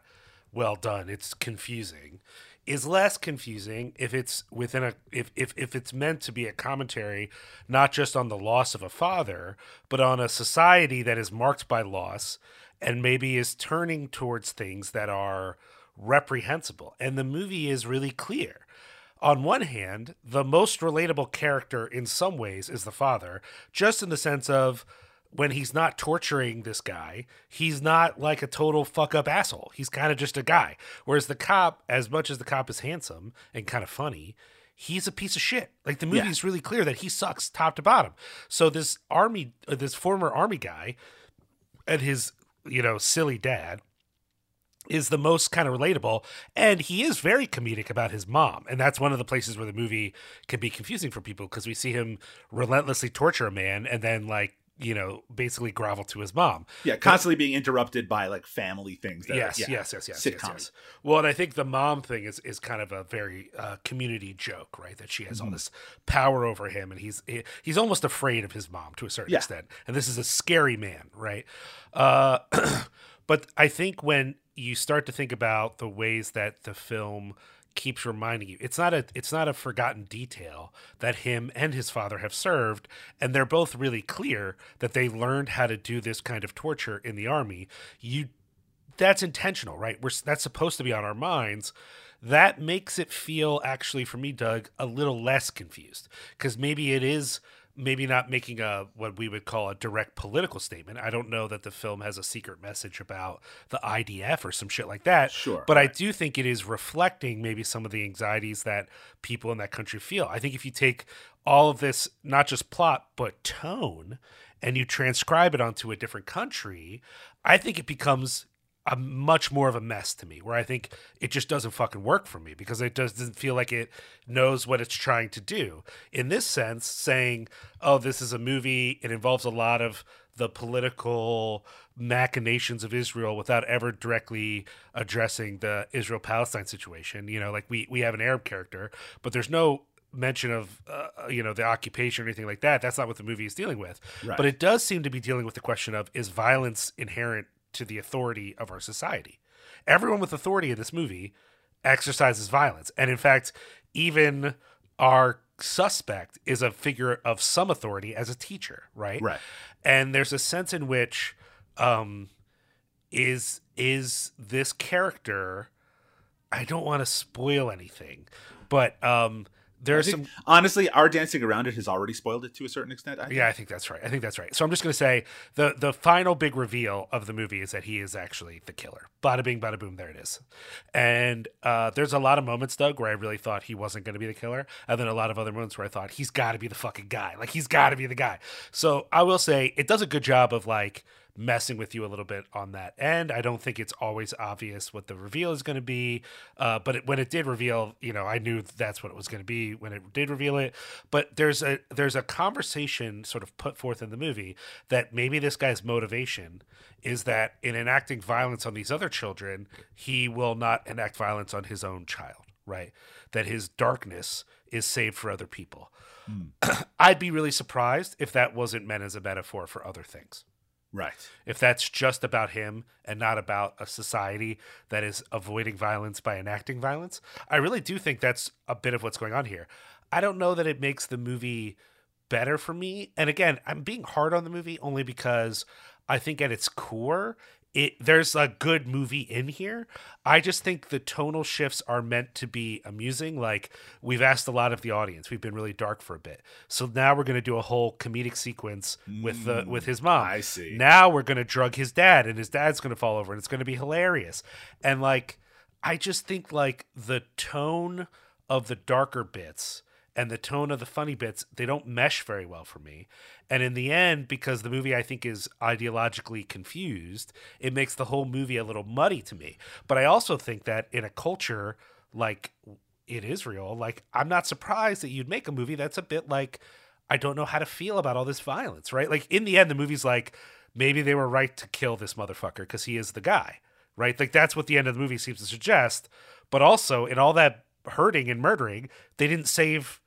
well done, it's confusing, is less confusing if it's within a if, if if it's meant to be a commentary not just on the loss of a father, but on a society that is marked by loss and maybe is turning towards things that are reprehensible. And the movie is really clear. On one hand, the most relatable character in some ways is the father, just in the sense of when he's not torturing this guy, he's not like a total fuck up asshole. He's kind of just a guy. Whereas the cop, as much as the cop is handsome and kind of funny, he's a piece of shit. Like the movie's really clear that he sucks top to bottom. So this army, uh, this former army guy, and his you know silly dad is the most kind of relatable and he is very comedic about his mom and that's one of the places where the movie can be confusing for people because we see him relentlessly torture a man and then like you know basically grovel to his mom Yeah, constantly being interrupted by like family things. That yes, are, yeah, yes, yes, yes, yes, yes. Well, and I think the mom thing is is kind of a very uh, community joke, right? That she has Mm-hmm. all this power over him, and he's he- he's almost afraid of his mom to a certain Yeah. extent. And this is a scary man, right? Uh, but I think when you start to think about the ways that the film keeps reminding you it's not a it's not a forgotten detail that him and his father have served and they're both really clear that they learned how to do this kind of torture in the army you that's intentional, right? We're that's supposed to be on our minds. That makes it feel actually for me, Doug, a little less confused because maybe it is maybe not making a what we would call a direct political statement. I don't know that the film has a secret message about the IDF or some shit like that. Sure, but I do think it is reflecting maybe some of the anxieties that people in that country feel. I think if you take all of this, not just plot but tone, and you transcribe it onto a different country, I think it becomes a much more of a mess to me where I think it just doesn't fucking work for me because it does, doesn't feel like it knows what it's trying to do. In this sense, saying, oh, this is a movie, it involves a lot of the political machinations of Israel without ever directly addressing the Israel Palestine situation. You know, like we, we have an Arab character, but there's no mention of uh, you know the occupation or anything like that. That's not what the movie is dealing with. Right. But it does seem to be dealing with the question of is violence inherent to the authority of our society? Everyone with authority in this movie exercises violence, and in fact, even our suspect is a figure of some authority as a teacher, right? Right. And there's a sense in which um, is is this character I don't want to spoil anything, but um, there's some. honestly, our dancing around it has already spoiled it to a certain extent. I think. Yeah, I think that's right. I think that's right. So I'm just going to say the the final big reveal of the movie is that he is actually the killer. Bada bing, bada boom. There it is. And uh, there's a lot of moments, Doug, where I really thought he wasn't going to be the killer, and then a lot of other moments where I thought he's got to be the fucking guy. Like he's got to be the guy. So I will say it does a good job of like messing with you a little bit on that end. I don't think it's always obvious what the reveal is going to be, uh, but it, when it did reveal, you know, I knew that's what it was going to be when it did reveal it. But there's a there's a conversation sort of put forth in the movie that maybe this guy's motivation is that in enacting violence on these other children, he will not enact violence on his own child, right? That his darkness is saved for other people. I'd be really surprised if that wasn't meant as a metaphor for other things Right. if that's just about him and not about a society that is avoiding violence by enacting violence. I really do think that's a bit of what's going on here. I don't know that it makes the movie better for me. And again, I'm being hard on the movie only because I think at its core, it there's a good movie in here. I just think the tonal shifts are meant to be amusing. Like we've asked a lot of the audience. We've been really dark for a bit. So now we're going to do a whole comedic sequence with the mm, with his mom. I see. Now we're going to drug his dad and his dad's going to fall over and it's going to be hilarious. And like I just think like the tone of the darker bits and the tone of the funny bits they don't mesh very well for me. And in the end because the movie i think is ideologically confused it makes the whole movie a little muddy to me. But i also think that in a culture like in israel like i'm not surprised that you'd make a movie that's a bit like i don't know how to feel about all this violence right? Like in the end the movie's like maybe they were right to kill this motherfucker because he is the guy right? Like that's what the end of the movie seems to suggest. But also in all that hurting and murdering they didn't save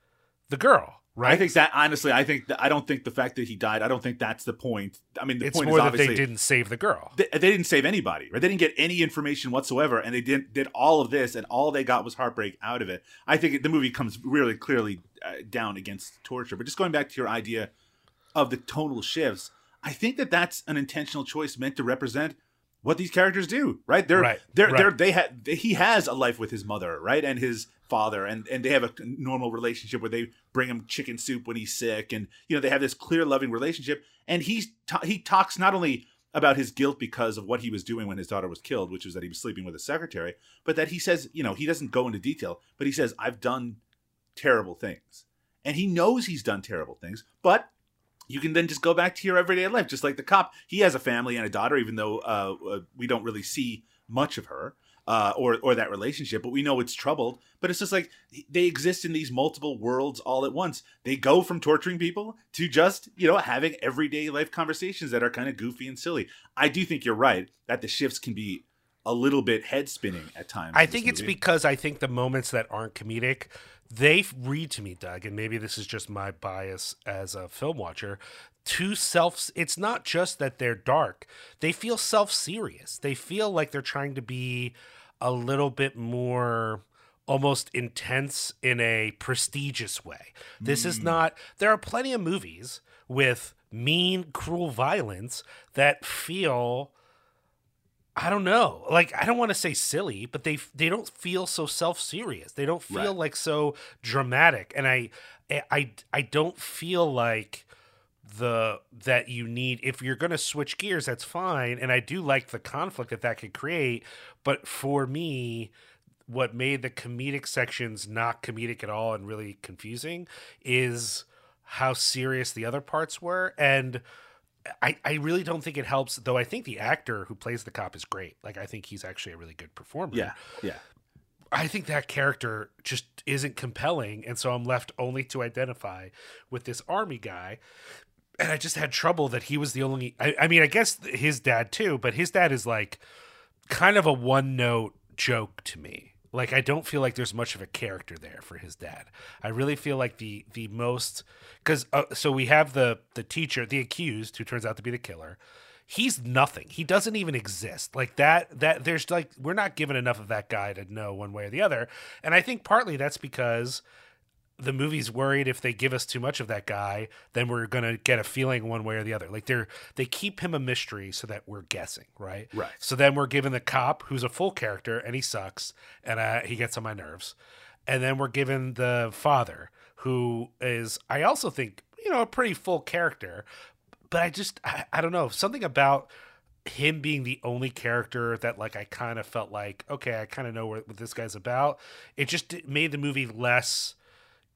the girl, right? I think that honestly, I think that I don't think the fact that he died. I don't think that's the point. I mean, the it's point more is that they didn't save the girl. They, they didn't save anybody, right? They didn't get any information whatsoever, and they didn't did all of this, and all they got was heartbreak out of it. I think the movie comes really clearly uh, down against torture. But just going back to your idea of the tonal shifts, I think that that's an intentional choice meant to represent what these characters do, right? They're Right, they're right. they're they had he has a life with his mother, right, and his father, and and they have a normal relationship where they bring him chicken soup when he's sick, and you know they have this clear, loving relationship, and he's he talks not only about his guilt because of what he was doing when his daughter was killed, which was that he was sleeping with a secretary, but that he says, you know, he doesn't go into detail, but he says, I've done terrible things. And he knows he's done terrible things, but you can then just go back to your everyday life, just like the cop. He has a family and a daughter, even though uh, uh, we don't really see much of her uh, or or that relationship, but we know it's troubled. But it's just like they exist in these multiple worlds all at once. They go from torturing people to just you know having everyday life conversations that are kind of goofy and silly. I do think you're right that the shifts can be a little bit head spinning at times. I think it's because I think the moments that aren't comedic, they read to me, Doug, and maybe this is just my bias as a film watcher. Too self. It's not just that they're dark; they feel self-serious. They feel like they're trying to be a little bit more almost intense in a prestigious way. This is hmm. not there are plenty of movies with mean cruel violence that feel I don't know. Like I don't want to say silly, but they they don't feel so self-serious. They don't feel Right. like so dramatic. And I eh, I I don't feel like the that you need if you're going to switch gears that's fine and I do like the conflict that that could create, but for me what made the comedic sections not comedic at all and really confusing is how serious the other parts were and I, I really don't think it helps though i think the actor who plays the cop is great. Like i think he's actually a really good performer. Yeah, yeah. i think that character just isn't compelling and so i'm left only to identify with this army guy. And i just had trouble that he was the only i, I mean i guess his dad too but his dad is like kind of a one note joke to me Like I don't feel like there's much of a character there for his dad. I really feel like the the most because uh, so we have the the teacher, the accused, who turns out to be the killer. He's nothing. He doesn't even exist. Like that. That there's like we're not given enough of that guy to know one way or the other. And I think partly that's because the movie's worried if they give us too much of that guy, then we're gonna get a feeling one way or the other. Like they're they keep him a mystery so that we're guessing, right? Right. So then we're given the cop who's a full character and he sucks and uh, he gets on my nerves, and then we're given the father who is I also think you know a pretty full character, but I just I, I don't know something about him being the only character that like I kind of felt like okay I kind of know what, what this guy's about. It just made the movie less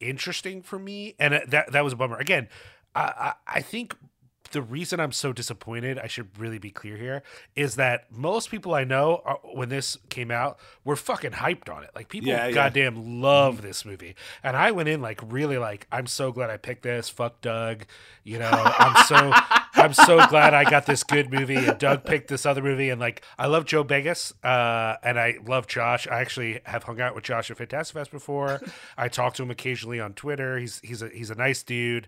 interesting for me, and uh, that that was a bummer. Again, I, I think the reason I'm so disappointed, I should really be clear here, is that most people I know are, when this came out were fucking hyped on it. Like people Yeah, yeah. goddamn love this movie. And I went in like really like I'm so glad I picked this. Fuck Doug. You know, I'm so I'm so glad I got this good movie and Doug picked this other movie and like I love Joe Begos uh and I love Josh. I actually have hung out with Josh at Fantastic Fest before. I talk to him occasionally on Twitter. He's he's a he's a nice dude.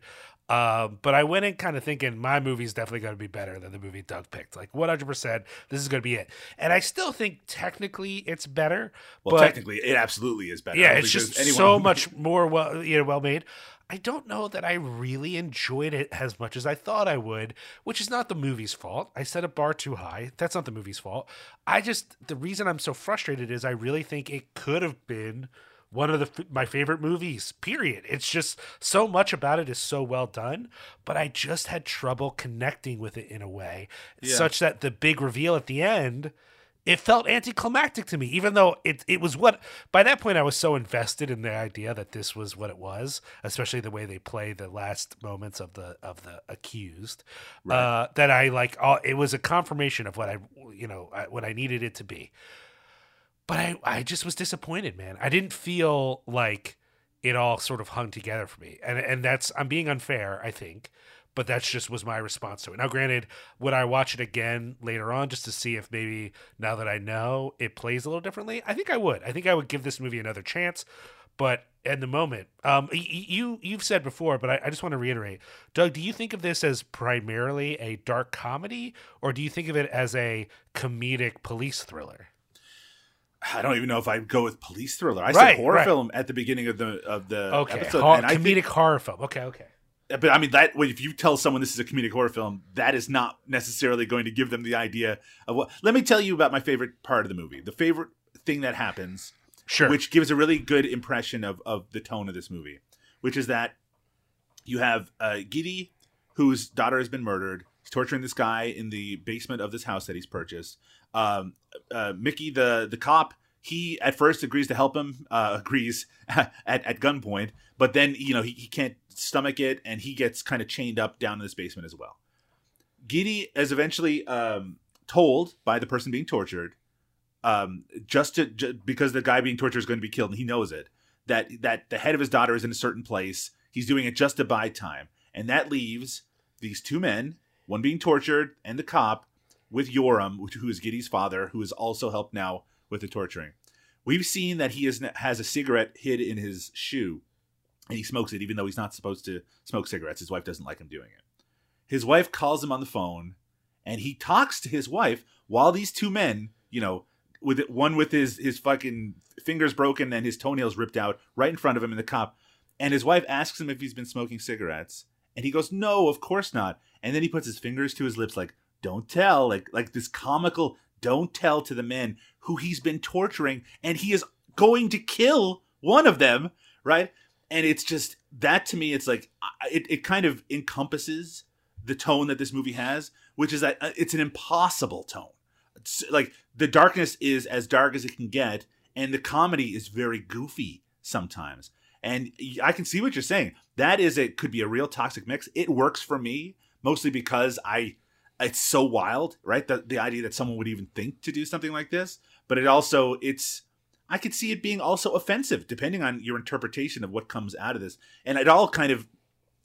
Um, but I went in kind of thinking my movie's definitely going to be better than the movie Doug picked. Like 100%, this is going to be it. And I still think technically it's better. Well, but technically, it absolutely is better. Yeah, it's just anyone so much more well, you know, well made. I don't know that I really enjoyed it as much as I thought I would, which is not the movie's fault. I set a bar too high. That's not the movie's fault. I just the reason I'm so frustrated is I really think it could have been one of the my favorite movies. Period. It's just so much about it is so well done, but I just had trouble connecting with it in a way Yeah. such that the big reveal at the end it felt anticlimactic to me, even though it it was what by that point I was so invested in the idea that this was what it was, especially the way they play the last moments of the of the accused, uh, that I like. All, it was a confirmation of what I you know I, what I needed it to be. But I I just was disappointed, man. I didn't feel like it all sort of hung together for me, and and that's I'm being unfair, I think but that's just was my response to it. Now, granted, would I watch it again later on just to see if maybe now that I know it plays a little differently? I think I would. I think I would give this movie another chance. But at the moment, um, you you've said before, but I, I just want to reiterate, Doug. Do you think of this as primarily a dark comedy, or do you think of it as a comedic police thriller? I don't even know if I'd go with police thriller. I Right, said horror right. film at the beginning of the of the Okay, episode, Hor- and I comedic think, horror film. Okay, okay. But I mean that if you tell someone this is a comedic horror film, that is not necessarily going to give them the idea of what. Let me tell you about my favorite part of the movie. The favorite thing that happens Sure. which gives a really good impression of of the tone of this movie, which is that you have uh, Gidi, whose daughter has been murdered. He's torturing this guy in the basement of this house that he's purchased. Um, uh, Mickey, the the cop, he at first agrees to help him, uh, agrees at, at gunpoint, but then you know he, he can't stomach it, and he gets kind of chained up down in this basement as well. Gidi is eventually um, told by the person being tortured um, just to ju- because the guy being tortured is going to be killed and he knows it that that the head of his daughter is in a certain place he's doing it just to buy time and that leaves these two men one being tortured and the cop with Yoram who is Gidi's father who has also helped now with the torturing we've seen that he is has a cigarette hid in his shoe and he smokes it even though he's not supposed to smoke cigarettes. His wife doesn't like him doing it. His wife calls him on the phone and he talks to his wife while these two men you know with it, one with his his fucking fingers broken and his toenails ripped out right in front of him in the cop and his wife asks him if he's been smoking cigarettes and he goes no of course not. And then he puts his fingers to his lips like don't tell like like this comical don't tell to the men who he's been torturing and he is going to kill one of them right? And it's just that to me it's like it, it kind of encompasses the tone that this movie has which is that uh, it's an impossible tone. It's like the darkness is as dark as it can get and the comedy is very goofy sometimes. And i can see what you're saying. That is it could be a real toxic mix. It works for me mostly because i it's so wild right the, the idea that someone would even think to do something like this but it also it's i could see it being also offensive depending on your interpretation of what comes out of this. And it all kind of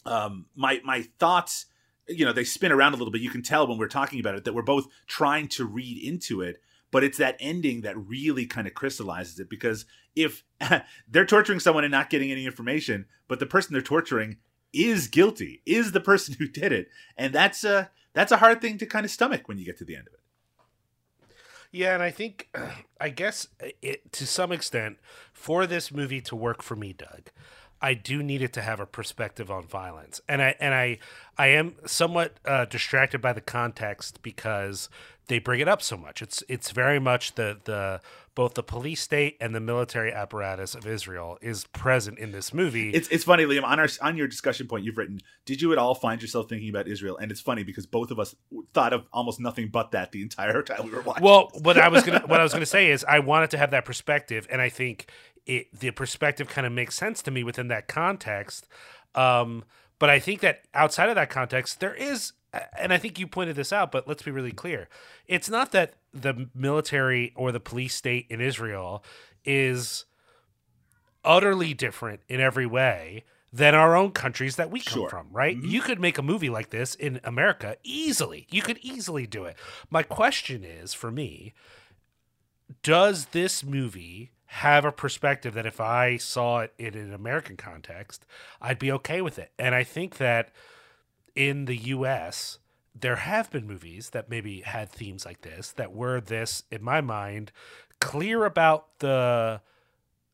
um my my thoughts you know they spin around a little bit. You can tell when we're talking about it that we're both trying to read into it but it's that ending that really kind of crystallizes it because if they're torturing someone and not getting any information, but the person they're torturing is guilty, is the person who did it, and that's a that's a hard thing to kind of stomach when you get to the end of it. Yeah, and I think, I guess, it, to some extent, for this movie to work for me, Doug, I do need it to have a perspective on violence, and I and I I am somewhat uh, distracted by the context because they bring it up so much. It's it's very much the the both the police state and the military apparatus of Israel is present in this movie. It's it's funny, Liam. On our on your discussion point, you've written, "Did you at all find yourself thinking about Israel?" And it's funny because both of us thought of almost nothing but that the entire time we were watching. Well, what I was gonna what I was gonna say is I wanted to have that perspective, and I think it the perspective kind of makes sense to me within that context. Um, but I think that outside of that context, there is and I think you pointed this out, but let's be really clear. It's not that the military or the police state in Israel is utterly different in every way than our own countries that we come Sure. from, right? Mm-hmm. You could make a movie like this in America easily. You could easily do it. My question is for me, does this movie have a perspective that if I saw it in an American context, I'd be okay with it? And I think that in the US, there have been movies that maybe had themes like this that were this, in my mind, clear about the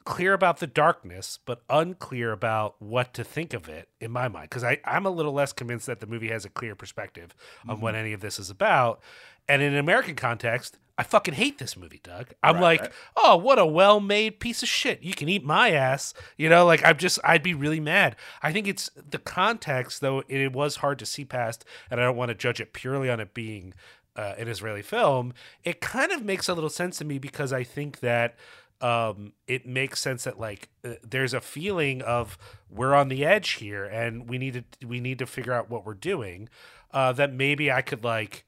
clear about the darkness, but unclear about what to think of it in my mind. Because I'm a little less convinced that the movie has a clear perspective on Mm-hmm. what any of this is about. And in an American context, I fucking hate this movie, Doug. I'm Right, like, right. oh, what a well made piece of shit. You can eat my ass. You know, like I'm just, I'd be really mad. I think it's the context, though, it, it was hard to see past, and I don't want to judge it purely on it being uh, an Israeli film. It kind of makes a little sense to me because I think that um, it makes sense that like uh, there's a feeling of we're on the edge here and we need to we need to figure out what we're doing uh, that maybe I could like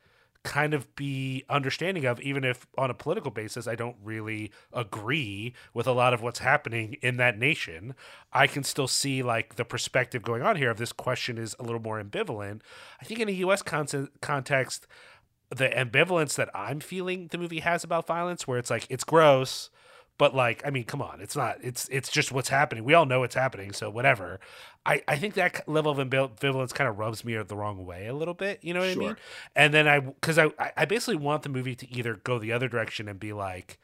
kind of be understanding of even if on a political basis I don't really agree with a lot of what's happening in that nation I can still see like the perspective going on here of this question is a little more ambivalent. I think in a US con- context the ambivalence that I'm feeling the movie has about violence where it's like it's gross but like i mean come on it's not it's it's just what's happening. We all know it's happening so whatever. I i think that level of ambivalence kind of rubs me the wrong way a little bit you know what i mean? Sure. and then i because i i basically want the movie to either go the other direction and be like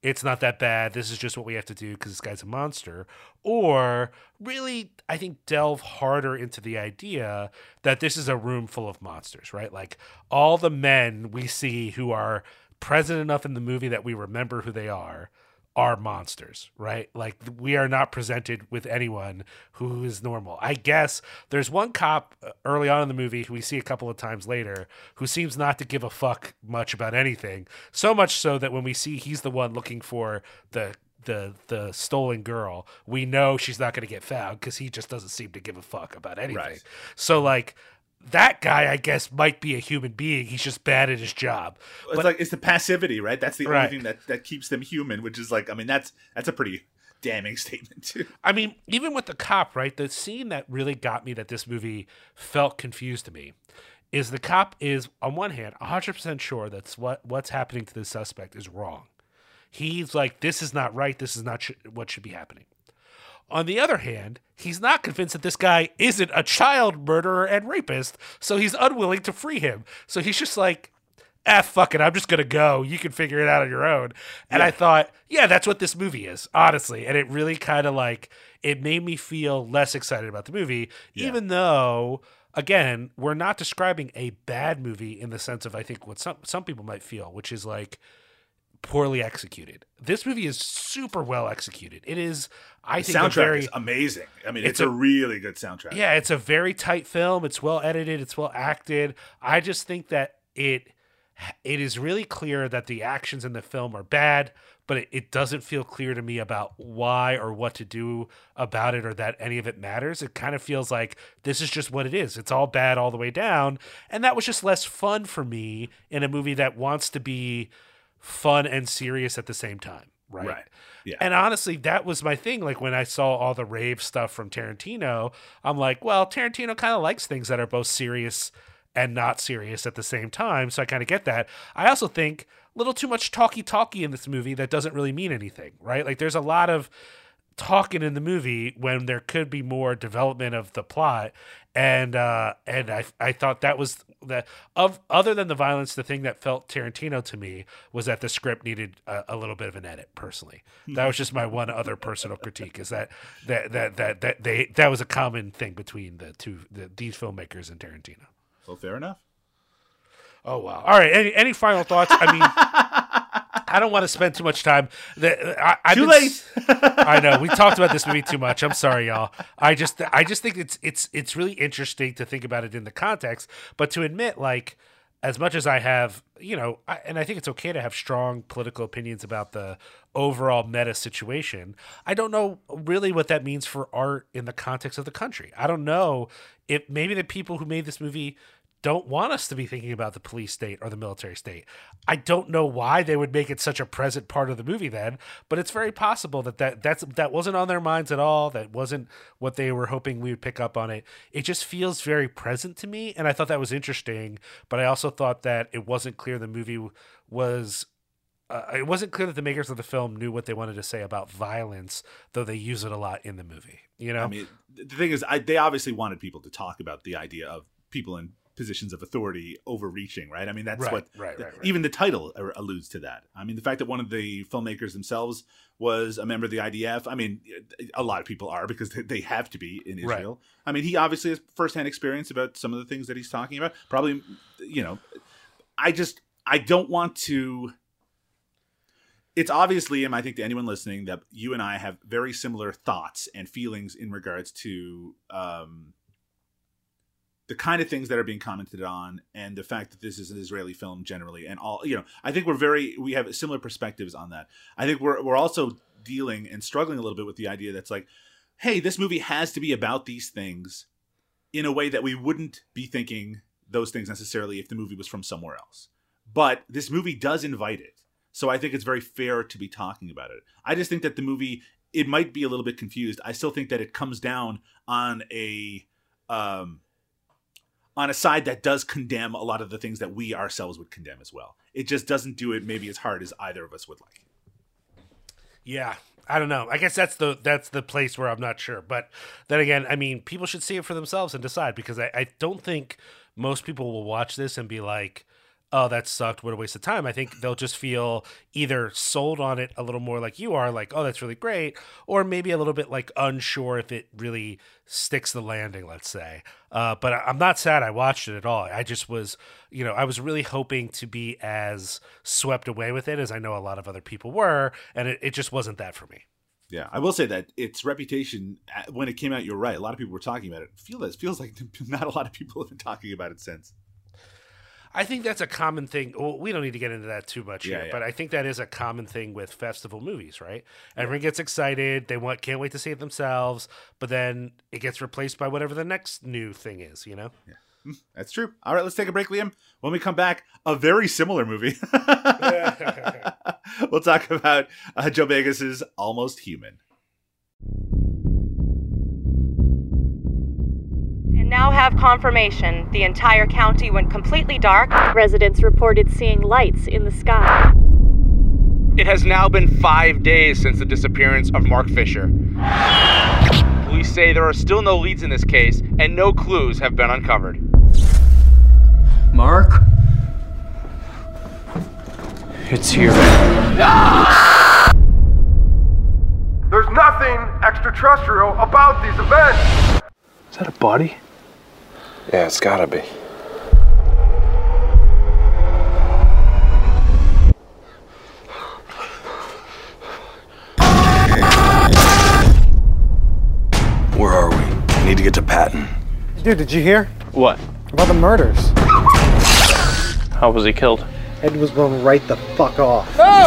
it's not that bad this is just what we have to do because this guy's a monster or really i think delve harder into the idea that this is a room full of monsters right? Like all the men we see who are present enough in the movie that we remember who they are are monsters, right? Like we are not presented with anyone who is normal. I guess there's one cop uh, early on in the movie who we see a couple of times later who seems not to give a fuck much about anything. So much so that when we see he's the one looking for the the the stolen girl, we know she's not going to get found because he just doesn't seem to give a fuck about anything. Right. So like that guy, I guess, might be a human being. He's just bad at his job. it's like it's the passivity, right? That's the Right. only thing that that keeps them human, which is like, I mean, that's that's a pretty damning statement too. I mean, even with the cop, right? The scene that really got me that this movie felt confused to me is the cop is on one hand 100% sure that's what what's happening to the suspect is wrong. He's like this is not right, this is not sh- what should be happening. On the other hand, he's not convinced that this guy isn't a child murderer and rapist, so he's unwilling to free him. So he's just like, ah, fuck it, I'm just gonna go. You can figure it out on your own. And I thought, yeah, that's what this movie is, honestly. And it really kind of like it made me feel less excited about the movie, even though. Again, we're not describing a bad movie in the sense of I think what some some people might feel, which is like poorly executed. This movie is super well executed. It is, I think, a soundtrack very is amazing. I mean, It's it's, a, a- really good soundtrack. yeah, it's a very tight film. It's well edited. It's well acted. I just think that it it is really clear that the actions in the film are bad, but it, it doesn't feel clear to me about why or what to do about it or that any of it matters. It kind of feels like this is just what it is. It's all bad all the way down, and that was just less fun for me in a movie that wants to be fun and serious at the same time. Right. Right. Yeah. And honestly, that was my thing. Like when I saw all the rave stuff from Tarantino, I'm like, well, Tarantino kind of likes things that are both serious and not serious at the same time. So I kind of get that. I also think, a little too much talky talky in this movie that doesn't really mean anything, right? Like there's a lot of talking in the movie when there could be more development of the plot and uh and i i thought that was the of other than the violence the thing that felt tarantino to me was that the script needed a, a little bit of an edit personally that was just my one other personal critique is that that that that, that they that was a common thing between the two the, these filmmakers and tarantino Well, fair enough. Oh wow! All right. Any any final thoughts? I mean, I don't want to spend too much time. I, I've Too late. I know we talked about this movie too much. I'm sorry, y'all. I just I just think it's it's it's really interesting to think about it in the context, but to admit like as much as I have, you know, I, and I think it's okay to have strong political opinions about the overall meta situation. I don't know really what that means for art in the context of the country. I don't know if maybe the people who made this movie don't want us to be thinking about the police state or the military state. I don't know why they would make it such a present part of the movie then, but it's very possible that, that that's that wasn't on their minds at all. That wasn't what they were hoping we would pick up on it. It just feels very present to me and I thought that was interesting, but I also thought that it wasn't clear the movie was uh, it wasn't clear that the makers of the film knew what they wanted to say about violence, though they use it a lot in the movie. You know, I mean, the thing is, I, they obviously wanted people to talk about the idea of people in positions of authority overreaching, right? I mean, that's Right, what right, right, even the title alludes to that. I mean, the fact that one of the filmmakers themselves was a member of the IDF. I mean, a lot of people are because they- have to be in. Israel. I mean, he obviously has firsthand experience about some of the things that he's talking about. Probably, you know, I just I don't want to it's obvious, Liam, I think to anyone listening, that you and I have very similar thoughts and feelings in regards to um, the kind of things that are being commented on and the fact that this is an Israeli film generally and all you know, I think we're very we have similar perspectives on that. I think we're we're also dealing and struggling a little bit with the idea that's like, hey, this movie has to be about these things in a way that we wouldn't be thinking those things necessarily if the movie was from somewhere else. But this movie does invite it. So I think it's very fair to be talking about it. I just think that the movie it might be a little bit confused. I still think that it comes down on a um on a side that does condemn a lot of the things that we ourselves would condemn as well. It just doesn't do it maybe as hard as either of us would like. Yeah, I don't know. I guess that's the that's the place where I'm not sure. But then again, I mean, people should see it for themselves and decide because I, I don't think most people will watch this and be like, "Oh, that sucked. What a waste of time." I think they'll just feel either sold on it a little more like you are, like, "Oh, that's really great," or maybe a little bit like unsure if it really sticks the landing. Let's say. Uh, but I'm not sad I watched it at all. I just was, you know, I was really hoping to be as swept away with it as I know a lot of other people were, and it, it just wasn't that for me. Yeah, I will say that its reputation uh, when it came out, you're right. A lot of people were talking about it. Feel that feels like not a lot of people have been talking about it since. I think that's a common thing. Well, we don't need to get into that too much Yeah, here, yeah. but I think that is a common thing with festival movies, right? Everyone gets excited, they want can't wait to see it themselves, but then it gets replaced by whatever the next new thing is, you know? Yeah. That's true. All right, let's take a break, Liam. When we come back, a very similar movie. we'll talk about uh, Joe Begos's Almost Human. Now have confirmation the entire county went completely dark. Residents reported seeing lights in the sky. It has now been five days since the disappearance of Mark Fisher. Police say there are still no leads in this case, and no clues have been uncovered. Mark? It's here. There's nothing extraterrestrial about these events. Is that a body? Yeah, it's gotta be. Where are we? I need to get to Patton. Dude, did you hear What? about the murders? How was he killed? Ed was going right the fuck off. Oh!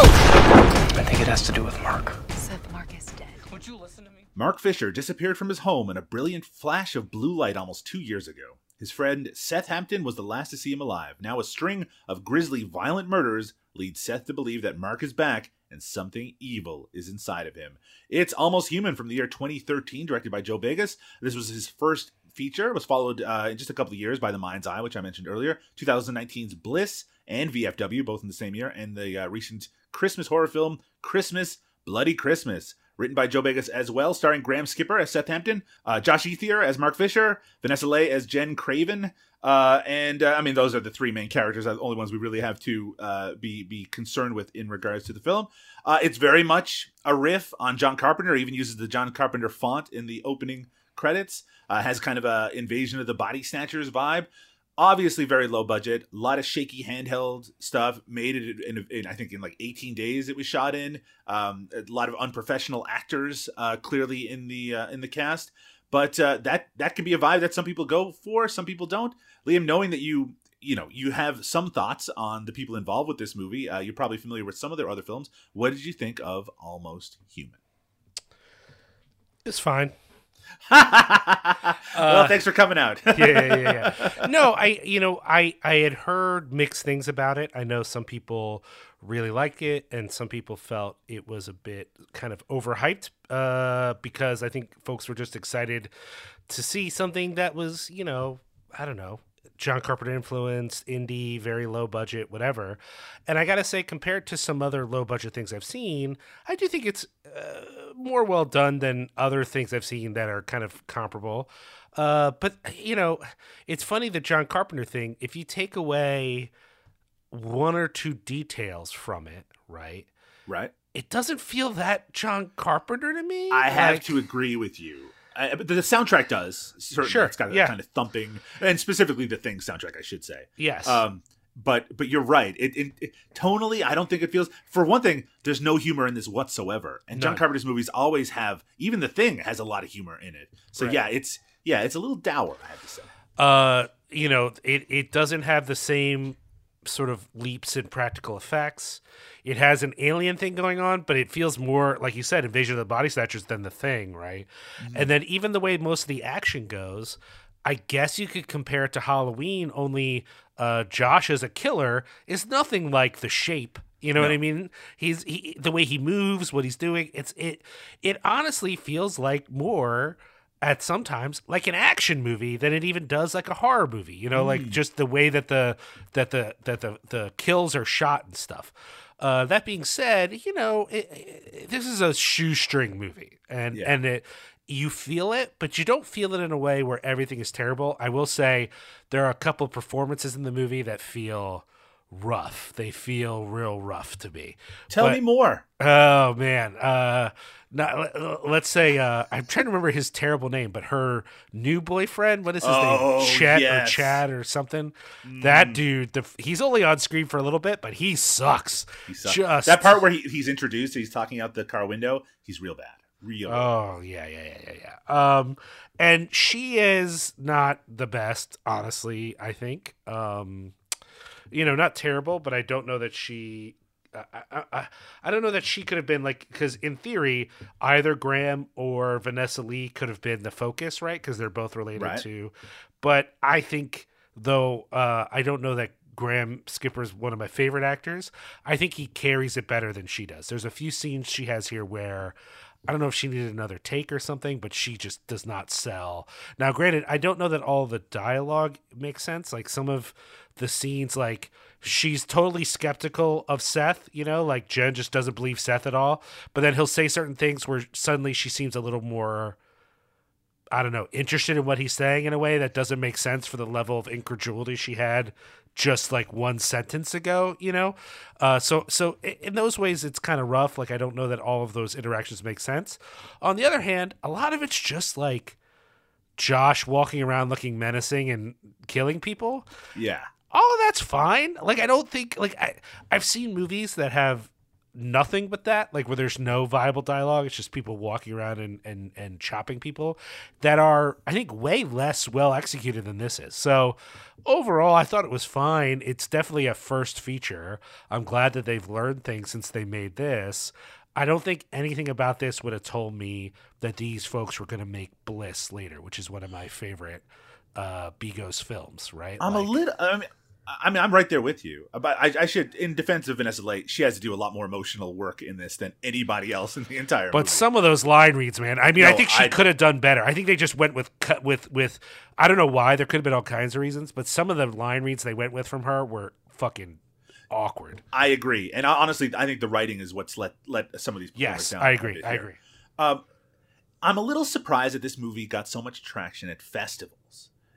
I think it has to do with Mark. Seth Mark is dead. Would you listen to me? Mark Fisher disappeared from his home in a brilliant flash of blue light almost two years ago. His friend Seth Hampton was the last to see him alive. Now, a string of grisly, violent murders leads Seth to believe that Mark is back and something evil is inside of him. It's Almost Human from the year 2013, directed by Joe Begos. This was his first feature It was followed uh, in just a couple of years by The Mind's Eye, which I mentioned earlier, 2019's Bliss and VFW, both in the same year, and the uh, recent Christmas horror film Christmas Bloody Christmas, written by Joe Begos as well, starring Graham Skipper as Seth Hampton, uh, Josh Ethier as Mark Fisher, Vanessa Leigh as Jen Craven, uh, and uh, I mean those are the three main characters, the only ones we really have to uh, be be concerned with in regards to the film. Uh, it's very much a riff on John Carpenter. Even uses the John Carpenter font in the opening credits. Uh, has kind of a invasion of the body snatchers vibe obviously very low budget a lot of shaky handheld stuff made it in, in, i think in like 18 days it was shot in. Um, a lot of unprofessional actors uh, clearly in the uh, in the cast. But uh, that that can be a vibe that some people go for some people don't. Liam knowing that you you know you have some thoughts on the people involved with this movie uh, you're probably familiar with some of their other films. What did you think of almost human? It's fine well, thanks for coming out. yeah, yeah, yeah. No, I, you know, I, I had heard mixed things about it. I know some people really liked it, and some people felt it was a bit kind of overhyped. Uh, because I think folks were just excited to see something that was, you know, I don't know, John Carpenter influenced, indie, very low budget, whatever. And I got to say, compared to some other low budget things I've seen, I do think it's uh, more well done than other things I've seen that are kind of comparable. Uh, but, you know, it's funny the John Carpenter thing, if you take away one or two details from it, right? Right. It doesn't feel that John Carpenter to me. I have like, to agree with you. Uh, but the soundtrack does certainly. Sure, it's got that yeah. kind of thumping, and specifically the thing soundtrack, I should say. Yes. Um, but but you're right. It, it, it, tonally, I don't think it feels. For one thing, there's no humor in this whatsoever. And John. Carpenter's movies always have. Even the thing has a lot of humor in it. So Right. yeah, it's yeah, it's a little dour. I have to say. uh you know it it doesn't have the same sort of leaps in practical effects it has an alien thing going on but it feels more like you said invasion of the body snatchers than the thing right and then even the way most of the action goes i guess you could compare it to halloween only uh josh as a killer is nothing like the shape you know what I mean? He's he, the way he moves, what he's doing. It's it. It honestly feels like more at sometimes like an action movie than it even does like a horror movie. You know, like just the way that the that the that the the kills are shot and stuff. Uh, that being said, you know, it, it- this is a shoestring movie, and Yeah. and it you feel it, but you don't feel it in a way where everything is terrible. I will say there are a couple performances in the movie that feel rough. They feel real rough to me. Tell But- me more. Oh man, uh, not, let's say uh, I'm trying to remember his terrible name, but her new boyfriend, what is his Oh, name? Chet yes. or Chad or something. That dude, the, he's only on screen for a little bit, but he sucks. He sucks. Just that part where he, he's introduced, he's talking out the car window. He's real bad. Real. bad. Oh yeah, yeah, yeah, yeah, yeah. Um, and she is not the best, honestly. I think. Um, you know, not terrible, but I don't know that she. I, I, I, I don't know that she could have been like because in theory either Graham or Vanessa Leigh could have been the focus, right? Because they're both related Right. to. But I think though uh, I don't know that Graham Skipper is one of my favorite actors. I think he carries it better than she does. There's a few scenes she has here where I don't know if she needed another take or something, but she just does not sell. Now, granted, I don't know that all the dialogue makes sense. Like some of the scenes, like she's totally skeptical of Seth, you know, like Jen just doesn't believe Seth at all. But then he'll say certain things where suddenly she seems a little more. I don't know, interested in what he's saying in a way that doesn't make sense for the level of incredulity she had just like one sentence ago, you know? Uh, so, so in those ways, it's kind of rough. Like, I don't know that all of those interactions make sense. On the other hand, a lot of it's just like Josh walking around looking menacing and killing people Yeah. all of that's fine. Like I don't think like I I've seen movies that have nothing but that, like where there's no viable dialogue. It's just people walking around and and and chopping people that are I think way less well executed than this is. So overall, I thought it was fine. It's definitely a first feature. I'm glad that they've learned things since they made this. I don't think anything about this would have told me that these folks were going to make Bliss later, which is one of my favorite uh Begos films, right? I'm Like- a little. I mean, I mean, I'm right there with you. But I, I should, in defense of Vanessa Leigh, she has to do a lot more emotional work in this than anybody else in the entire. But movie. some of those line reads, man. I mean, I think she could have done better. I think they just went with cut with with. I don't know why. There could have been all kinds of reasons, but some of the line reads they went with from her were fucking awkward. I agree, and I, honestly, I think the writing is what's let let some of these. Yes, down I agree. I agree. Um, I'm a little surprised that this movie got so much traction at festivals.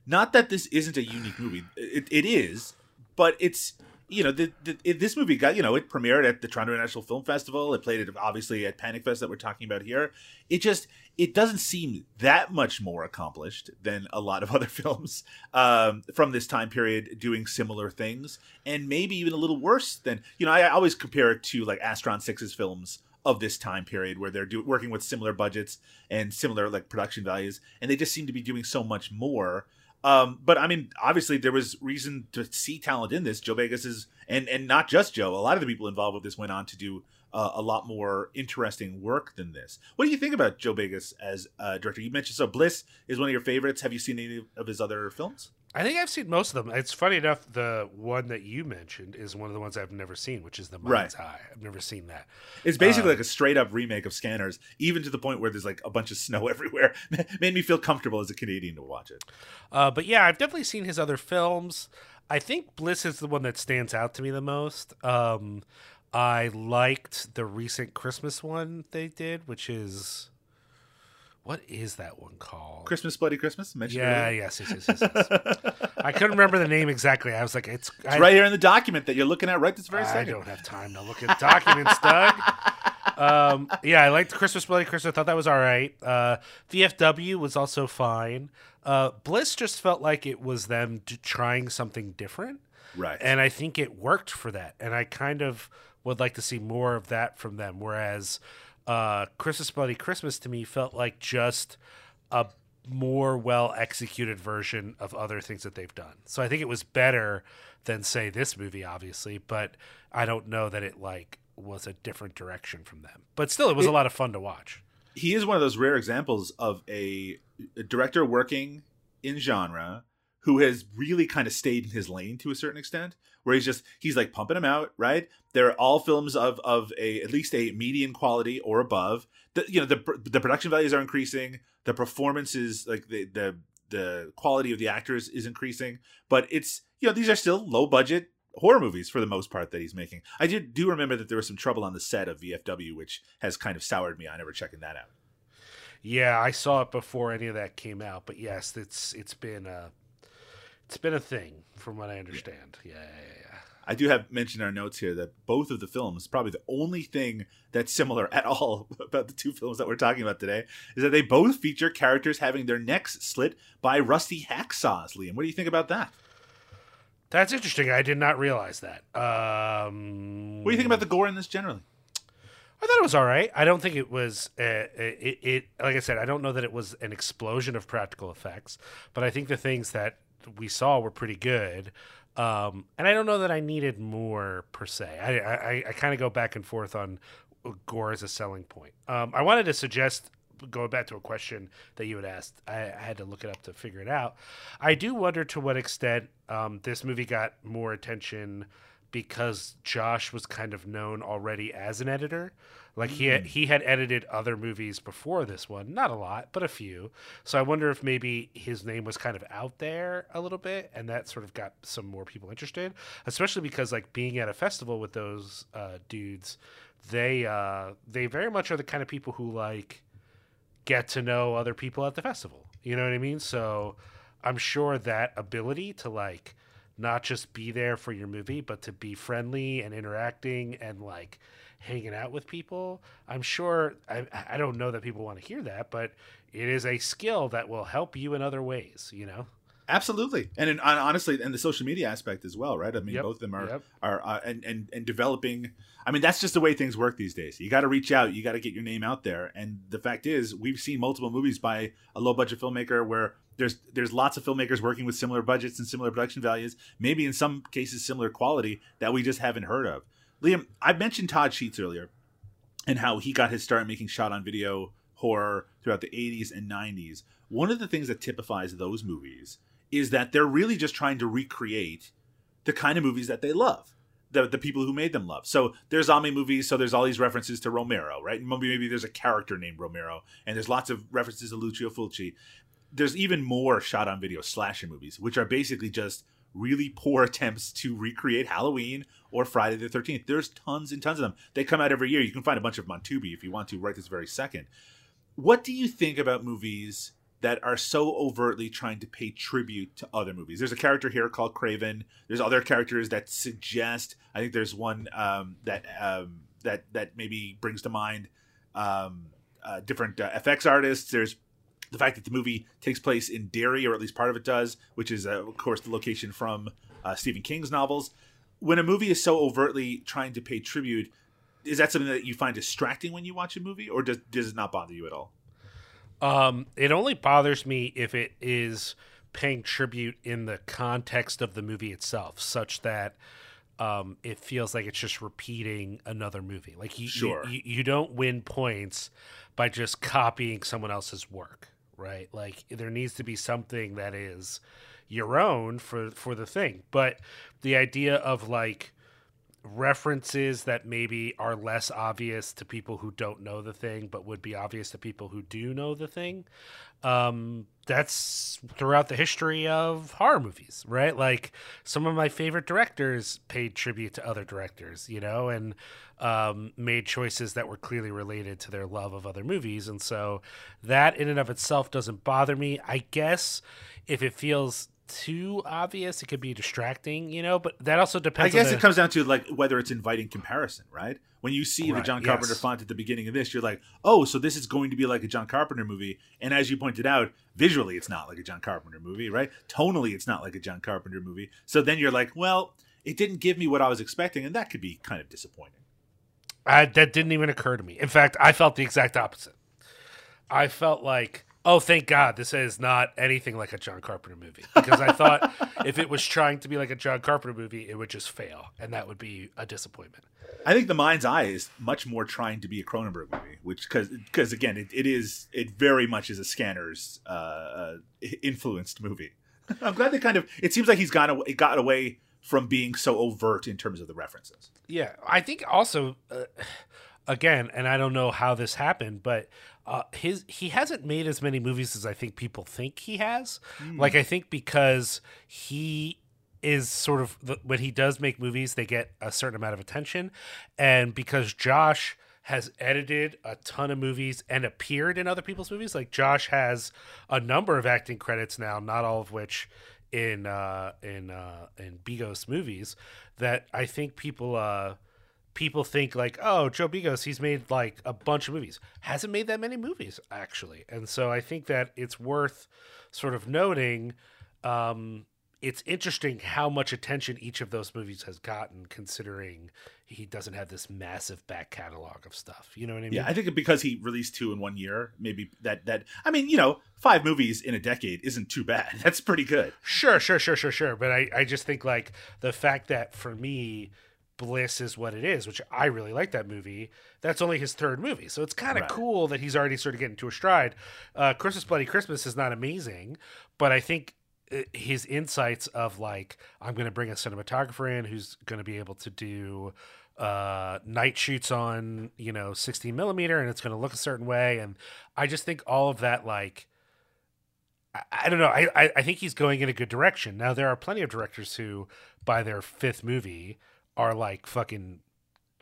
Not that this isn't a unique movie; it, it is, but it's you know the, the, this movie got you know it premiered at the Toronto International Film Festival. It played it obviously at Panic Fest that we're talking about here. It just it doesn't seem that much more accomplished than a lot of other films um, from this time period doing similar things, and maybe even a little worse than you know. I, I always compare it to like Astron Six's films of this time period where they're do, working with similar budgets and similar like production values, and they just seem to be doing so much more. Um, but I mean, obviously, there was reason to see talent in this. Joe Begos is, and and not just Joe. A lot of the people involved with this went on to do uh, a lot more interesting work than this. What do you think about Joe Begos as director? You mentioned so Bliss is one of your favorites. Have you seen any of his other films? I think I've seen most of them. It's funny enough. The one that you mentioned is one of the ones I've never seen, which is the Mind's Right. Eye. I've never seen that. It's basically Uh, like a straight up remake of Scanners, even to the point where there's like a bunch of snow everywhere. Made me feel comfortable as a Canadian to watch it. Uh, but yeah, I've definitely seen his other films. I think Bliss is the one that stands out to me the most. Um, I liked the recent Christmas one they did, which is what is that one called? Christmas, Bloody Christmas. Mentioned Yeah, earlier. yes, yes, yes, yes. yes. I couldn't remember the name exactly. I was like, it's, It's I, right here in the document that you're looking at right this very I second. don't have time to look at documents, Doug. Um, yeah, I liked Christmas Bloody Christmas. I thought that was all right. Uh, VFW was also fine. Uh, Bliss just felt like it was them trying something different. Right. And I think it worked for that. And I kind of would like to see more of that from them. Whereas uh, Christmas Bloody Christmas to me felt like just a more well executed version of other things that they've done. So I think it was better than say this movie, obviously, but I don't know that it like was a different direction from them. But still, it was a lot of fun to watch. he is one of those rare examples of a, a director working in genre who has really kind of stayed in his lane to a certain extent where he's just he's like pumping them out right? They're all films of of a at least a median quality or above. The you know the the production values are increasing. The performances like the the the quality of the actors is increasing. But it's you know these are still low budget horror movies for the most part that he's making. I did do remember that there was some trouble on the set of vfw which has kind of soured me. On ever checking that out. Yeah, I saw it before any of that came out, but yes, it's it's been a it's been a thing from what I understand. Yeah, yeah, yeah. I do have mentioned in our notes here that both of the films, probably the only thing that's similar at all about the two films that we're talking about today, is that they both feature characters having their necks slit by rusty hacksaws. Liam, what do you think about that? That's interesting. I did not realize that. Um, What do you think about the gore in this generally? I thought it was all right. I don't think it was uh, it, it. Like I said, I don't know that it was an explosion of practical effects, but I think the things that we saw were pretty good. Um, and I don't know that I needed more per se. I I, I kind of go back and forth on gore as a selling point. Um, I wanted to suggest going back to a question that you had asked. I, I had to look it up to figure it out. I do wonder to what extent um, this movie got more attention because Josh was kind of known already as an editor. Like he had, Mm. he had edited other movies before this one, not a lot, but a few. So I wonder if maybe his name was kind of out there a little bit, and that sort of got some more people interested. Especially because like being at a festival with those uh, dudes, they uh, they very much are the kind of people who like get to know other people at the festival. You know what I mean? So I'm sure that ability to like not just be there for your movie, but to be friendly and interacting and like hanging out with people. I'm sure I, I don't know that people want to hear that, but it is a skill that will help you in other ways, you know? Absolutely, and in, hon- honestly, and the social media aspect as well, right? I mean, Yep, both of them are yep. are uh, and and and developing. I mean, that's just the way things work these days. You got to reach out, you got to get your name out there, and the fact is, we've seen multiple movies by a low budget filmmaker where there's there's lots of filmmakers working with similar budgets and similar production values, maybe in some cases similar quality that we just haven't heard of. Liam, I mentioned Todd Sheets earlier, and how he got his start making shot on video horror throughout the 80s and 90s. One of the things that typifies those movies is that they're really just trying to recreate the kind of movies that they love. The, the people who made them love. So there's zombie movies, so there's all these references to Romero, right? Maybe maybe there's a character named Romero, and there's lots of references to Lucio Fulci. There's even more shot on video slasher movies, which are basically just really poor attempts to recreate Halloween or Friday the 13th. There's tons and tons of them. They come out every year. You can find a bunch of them on Tubi if you want to right this very second. What do you think about movies that are so overtly trying to pay tribute to other movies? There's a character here called Craven. There's other characters that suggest. I think there's one um, that um, that that maybe brings to mind um, uh, different uh, FX artists. There's the fact that the movie takes place in Derry, or at least part of it does, which is, uh, of course, the location from uh, Stephen King's novels. When a movie is so overtly trying to pay tribute, is that something that you find distracting when you watch a movie, or does does it not bother you at all? Um, it only bothers me if it is paying tribute in the context of the movie itself, such that um, it feels like it's just repeating another movie. Like you, Sure. you, you don't win points by just copying someone else's work, right? Like there needs to be something that is your own for for the thing. But the idea of like references that maybe are less obvious to people who don't know the thing but would be obvious to people who do know the thing. Um that's throughout the history of horror movies right? Like some of my favorite directors paid tribute to other directors you know and um made choices that were clearly related to their love of other movies. And so that in and of itself doesn't bother me. I guess if it feels too obvious it could be distracting you know but that also depends I guess the- it comes down to like whether it's inviting comparison, right? When you see the John Carpenter yes. font at the beginning of this, you're like, oh, so this is going to be like a John Carpenter movie. And as you pointed out, visually, it's not like a John Carpenter movie, right? Tonally, it's not like a John Carpenter movie. So then you're like, well, it didn't give me what I was expecting, and that could be kind of disappointing. I, that didn't even occur to me. In fact, I felt the exact opposite. I felt like, oh, thank God, this is not anything like a John Carpenter movie. Because I thought if it was trying to be like a John Carpenter movie, it would just fail, and that would be a disappointment. I think The Mind's Eye is much more trying to be a Cronenberg movie, which because again, it, it is it very much is a Scanners uh, uh, influenced movie. I'm glad they kind of. It seems like he's got away, got away from being so overt in terms of the references. Yeah, I think also, uh, again, and I don't know how this happened, but uh, his he hasn't made as many movies as I think people think he has. Hmm. Like I think because he is sort of the, when he does make movies, they get a certain amount of attention, and because Josh has edited a ton of movies and appeared in other people's movies. Like Josh has a number of acting credits now, not all of which in uh, in uh, in Begos movies. That I think people uh, people think like, oh, Joe Begos, he's made like a bunch of movies. Hasn't made that many movies actually, and so I think that it's worth sort of noting. Um, it's interesting how much attention each of those movies has gotten, considering he doesn't have this massive back catalog of stuff. You know what I mean? Yeah, I think because he released two in one year, maybe that that I mean, you know, five movies in a decade isn't too bad. That's pretty good. Sure, sure, sure, sure, sure. But I, I just think like the fact that for me, Bliss is what it is, which I really like that movie. That's only his third movie, so it's kind of Right. cool that he's already sort of getting to a stride. Uh, Christmas Bloody Christmas is not amazing, but I think uh, his insights of like I'm going to bring a cinematographer in who's going to be able to do uh night shoots on you know 16 millimeter and it's going to look a certain way and i just think all of that like I, don't know. I I think he's going in a good direction. Now there are plenty of directors who, by their fifth movie, are like fucking,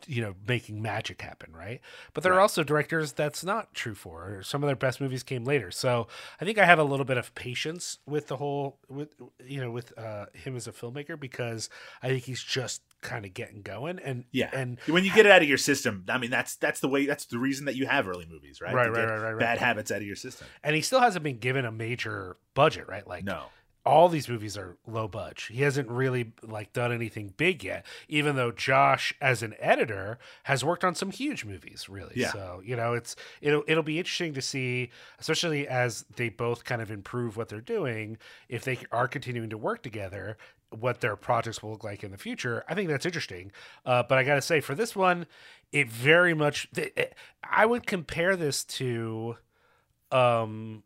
you know, making magic happen, right? But there are also directors that's not true for. Or some of their best movies came later. So I think I have a little bit of patience with the whole, with you know, with uh, him as a filmmaker because I think he's just kind of getting going. And Yeah, and when you get it out of your system, I mean, that's that's the way. That's the reason that you have early movies, right? Right, To right, right, right, right. Bad habits out of your system. and he still hasn't been given a major budget, right? Like No. All these movies are low budget. He hasn't really like done anything big yet, even though Josh, as an editor, has worked on some huge movies, really. Yeah. So you know, it's it'll it'll be interesting to see, especially as they both kind of improve what they're doing. If they are continuing to work together, what their projects will look like in the future. I think that's interesting. Uh, but I got to say, for this one, it very much. I would compare this to. Um,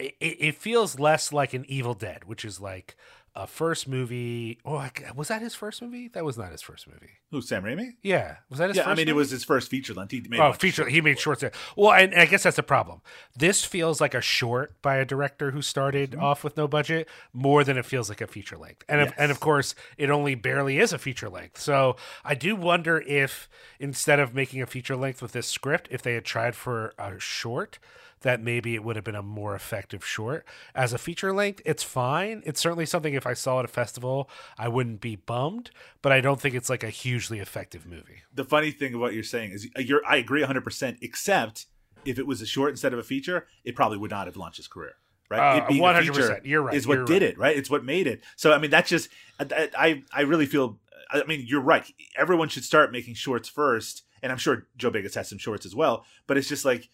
it, it feels less like an Evil Dead, which is like a first movie. Oh, was that his first movie? That was not his first movie. Who Sam Raimi? Yeah, was that his Yeah, first I mean, it was his first feature length. He made oh, feature. He made shorts. Well, and, and I guess that's a problem. This feels like a short by a director who started Mm-hmm. off with no budget more than it feels like a feature length. And of, and of course, it only barely is a feature length. So I do wonder if instead of making a feature length with this script, if they had tried for a short. That maybe it would have been a more effective short. As a feature length, it's fine. It's certainly something if I saw it at a festival, I wouldn't be bummed, but I don't think it's like a hugely effective movie. The funny thing of what you're saying is, uh, you're I agree 100. percent Except if it was a short instead of a feature, it probably would not have launched his career. Right? Uh, it being 100%. feature You're right. Is what did right. it. Right? It's what made it. So I mean, that's just I I, I really feel. I mean, you're right. Everyone should start making shorts first, and I'm sure Joe Begos has some shorts as well. But it's just like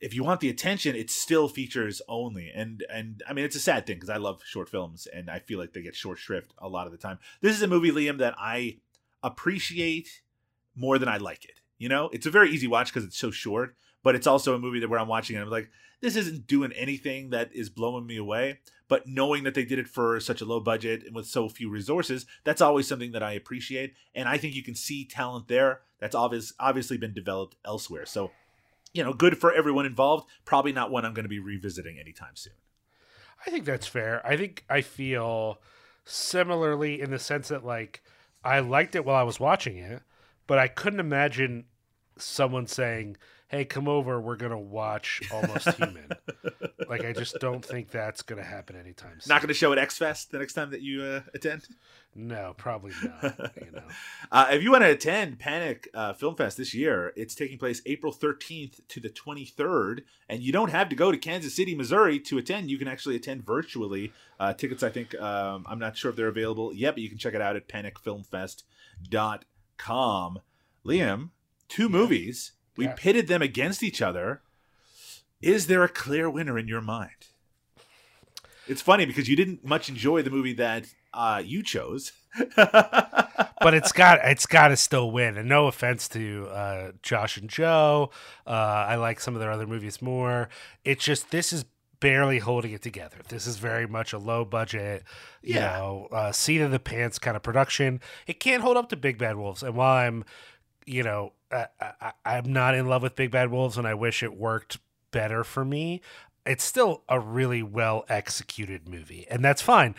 if you want the attention, it's still features only. And and I mean, it's a sad thing because I love short films, and I feel like they get short shrift a lot of the time. This is a movie, Liam, that I appreciate more than I like it. You know, it's a very easy watch because it's so short, but it's also a movie that where I'm watching and I'm like, this isn't doing anything that is blowing me away. But knowing that they did it for such a low budget and with so few resources, that's always something that I appreciate. And I think you can see talent there that's obvious, obviously been developed elsewhere. So, you know, good for everyone involved. Probably not one I'm going to be revisiting anytime soon. I think that's fair. I think I feel similarly in the sense that like I liked it while I was watching it, but I couldn't imagine someone saying, "Hey, come over, we're going to watch Almost Human." like I just don't think that's going to happen anytime soon. Not going to show at X Fest the next time that you uh, attend. No, probably not, you know. Uh, if you want to attend Panic uh, Film Fest this year, it's taking place April 13th to the 23rd, and you don't have to go to Kansas City, Missouri to attend. You can actually attend virtually. Uh, tickets, I think, um, I'm not sure if they're available yet, but you can check it out at panicfilmfest.com. Liam, two movies. We Yeah. pitted them against each other. Is there a clear winner in your mind? It's funny because you didn't much enjoy the movie that uh, you chose. but it's got it's got to still win. And no offense to uh, Josh and Joe, uh, I like some of their other movies more. It's just this is barely holding it together. This is very much a low budget, you Yeah. know, uh, seat of the pants kind of production. It can't hold up to Big Bad Wolves. And while I'm, you know, I, I, I'm not in love with Big Bad Wolves, and I wish it worked better for me. It's still a really well executed movie, and that's fine.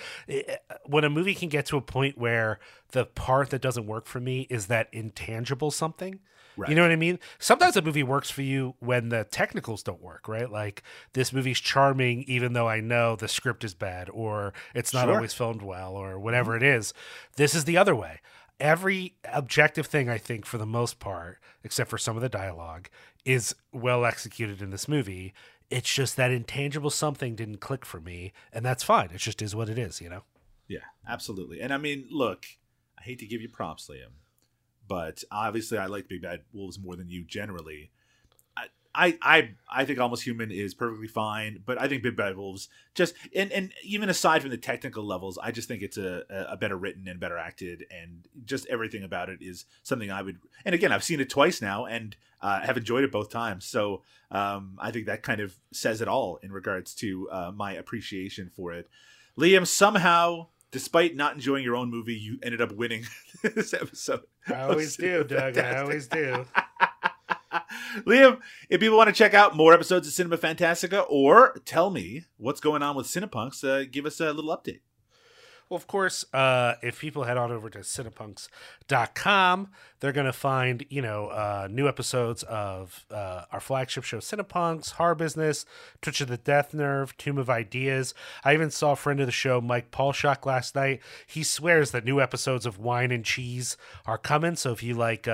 When a movie can get to a point where the part that doesn't work for me is that intangible something, Right. you know what I mean? Sometimes a movie works for you when the technicals don't work, right? Like this movie's charming, even though I know the script is bad or it's not Sure. always filmed well or whatever mm-hmm. it is. This is the other way. Every objective thing, I think, for the most part, except for some of the dialogue, is well executed in this movie. It's just that intangible something didn't click for me, and that's fine. It just is what it is, you know? Yeah, absolutely. And I mean, look, I hate to give you props, Liam, but obviously I like Big Bad Wolves more than you generally. I, I, I, think Almost Human is perfectly fine, but I think Big Bad Wolves just and and even aside from the technical levels, I just think it's a a better written and better acted, and just everything about it is something I would. And again, I've seen it twice now, and uh, have enjoyed it both times. So um, I think that kind of says it all in regards to uh, my appreciation for it. Liam, somehow, despite not enjoying your own movie, you ended up winning this episode. I always do, Doug. I always do. Liam, if people want to check out more episodes of Cinema Fantastica or tell me what's going on with Cinepunks, uh, give us a little update. Well, of course, uh, if people head on over to cinepunks.com, they're going to find, you know, uh, new episodes of uh, our flagship show, Cinepunks, Horror Business, Twitch of the Death Nerve, Tomb of Ideas. I even saw a friend of the show, Mike Paulshock, last night. He swears that new episodes of Wine and Cheese are coming. So if you like,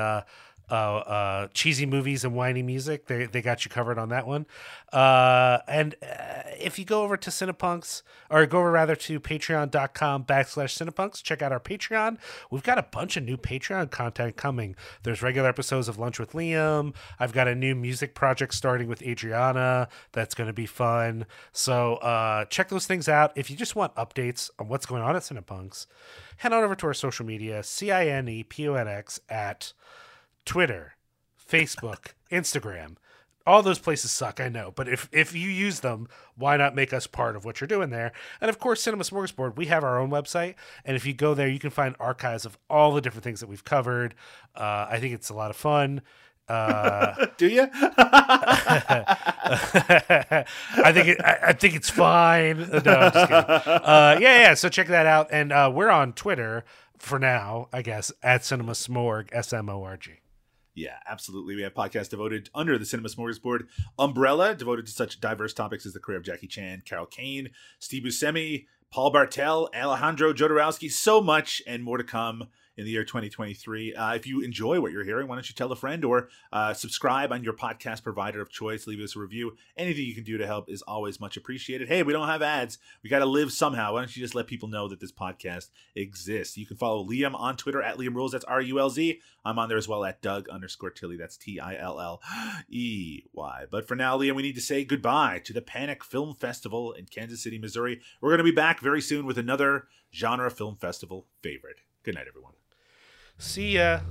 uh, uh, cheesy movies and whiny music. They they got you covered on that one. Uh, and uh, if you go over to Cinepunks, or go over rather to patreon.com backslash Cinepunks, check out our Patreon. We've got a bunch of new Patreon content coming. There's regular episodes of Lunch with Liam. I've got a new music project starting with Adriana that's going to be fun. So uh, check those things out. If you just want updates on what's going on at Cinepunks, head on over to our social media, C I N E P O N X at Twitter, Facebook, Instagram. all those places suck, I know, but if if you use them, why not make us part of what you're doing there? And of course, Cinema Smorgasbord, we have our own website, and if you go there, you can find archives of all the different things that we've covered. Uh, I think it's a lot of fun. Uh, Do you? I think it, I, I think it's fine. No, I'm just. Uh, yeah, yeah. So check that out, and uh, we're on Twitter for now, I guess, at Cinema Smorg, S M O R G. Yeah, absolutely. We have podcasts devoted under the Cinema Smorgasbord umbrella, devoted to such diverse topics as the career of Jackie Chan, Carol Kane, Steve Buscemi, Paul Bartel, Alejandro Jodorowsky, so much and more to come in the year 2023. Uh, if you enjoy what you're hearing, why don't you tell a friend or uh, subscribe on your podcast provider of choice? Leave us a review. Anything you can do to help is always much appreciated. Hey, we don't have ads. We got to live somehow. Why don't you just let people know that this podcast exists? You can follow Liam on Twitter at Liam Rules. That's R U L Z. I'm on there as well at Doug underscore Tilly. That's T I L L E Y. But for now, Liam, we need to say goodbye to the Panic Film Festival in Kansas City, Missouri. We're going to be back very soon with another genre film festival favorite. Good night, everyone. See ya.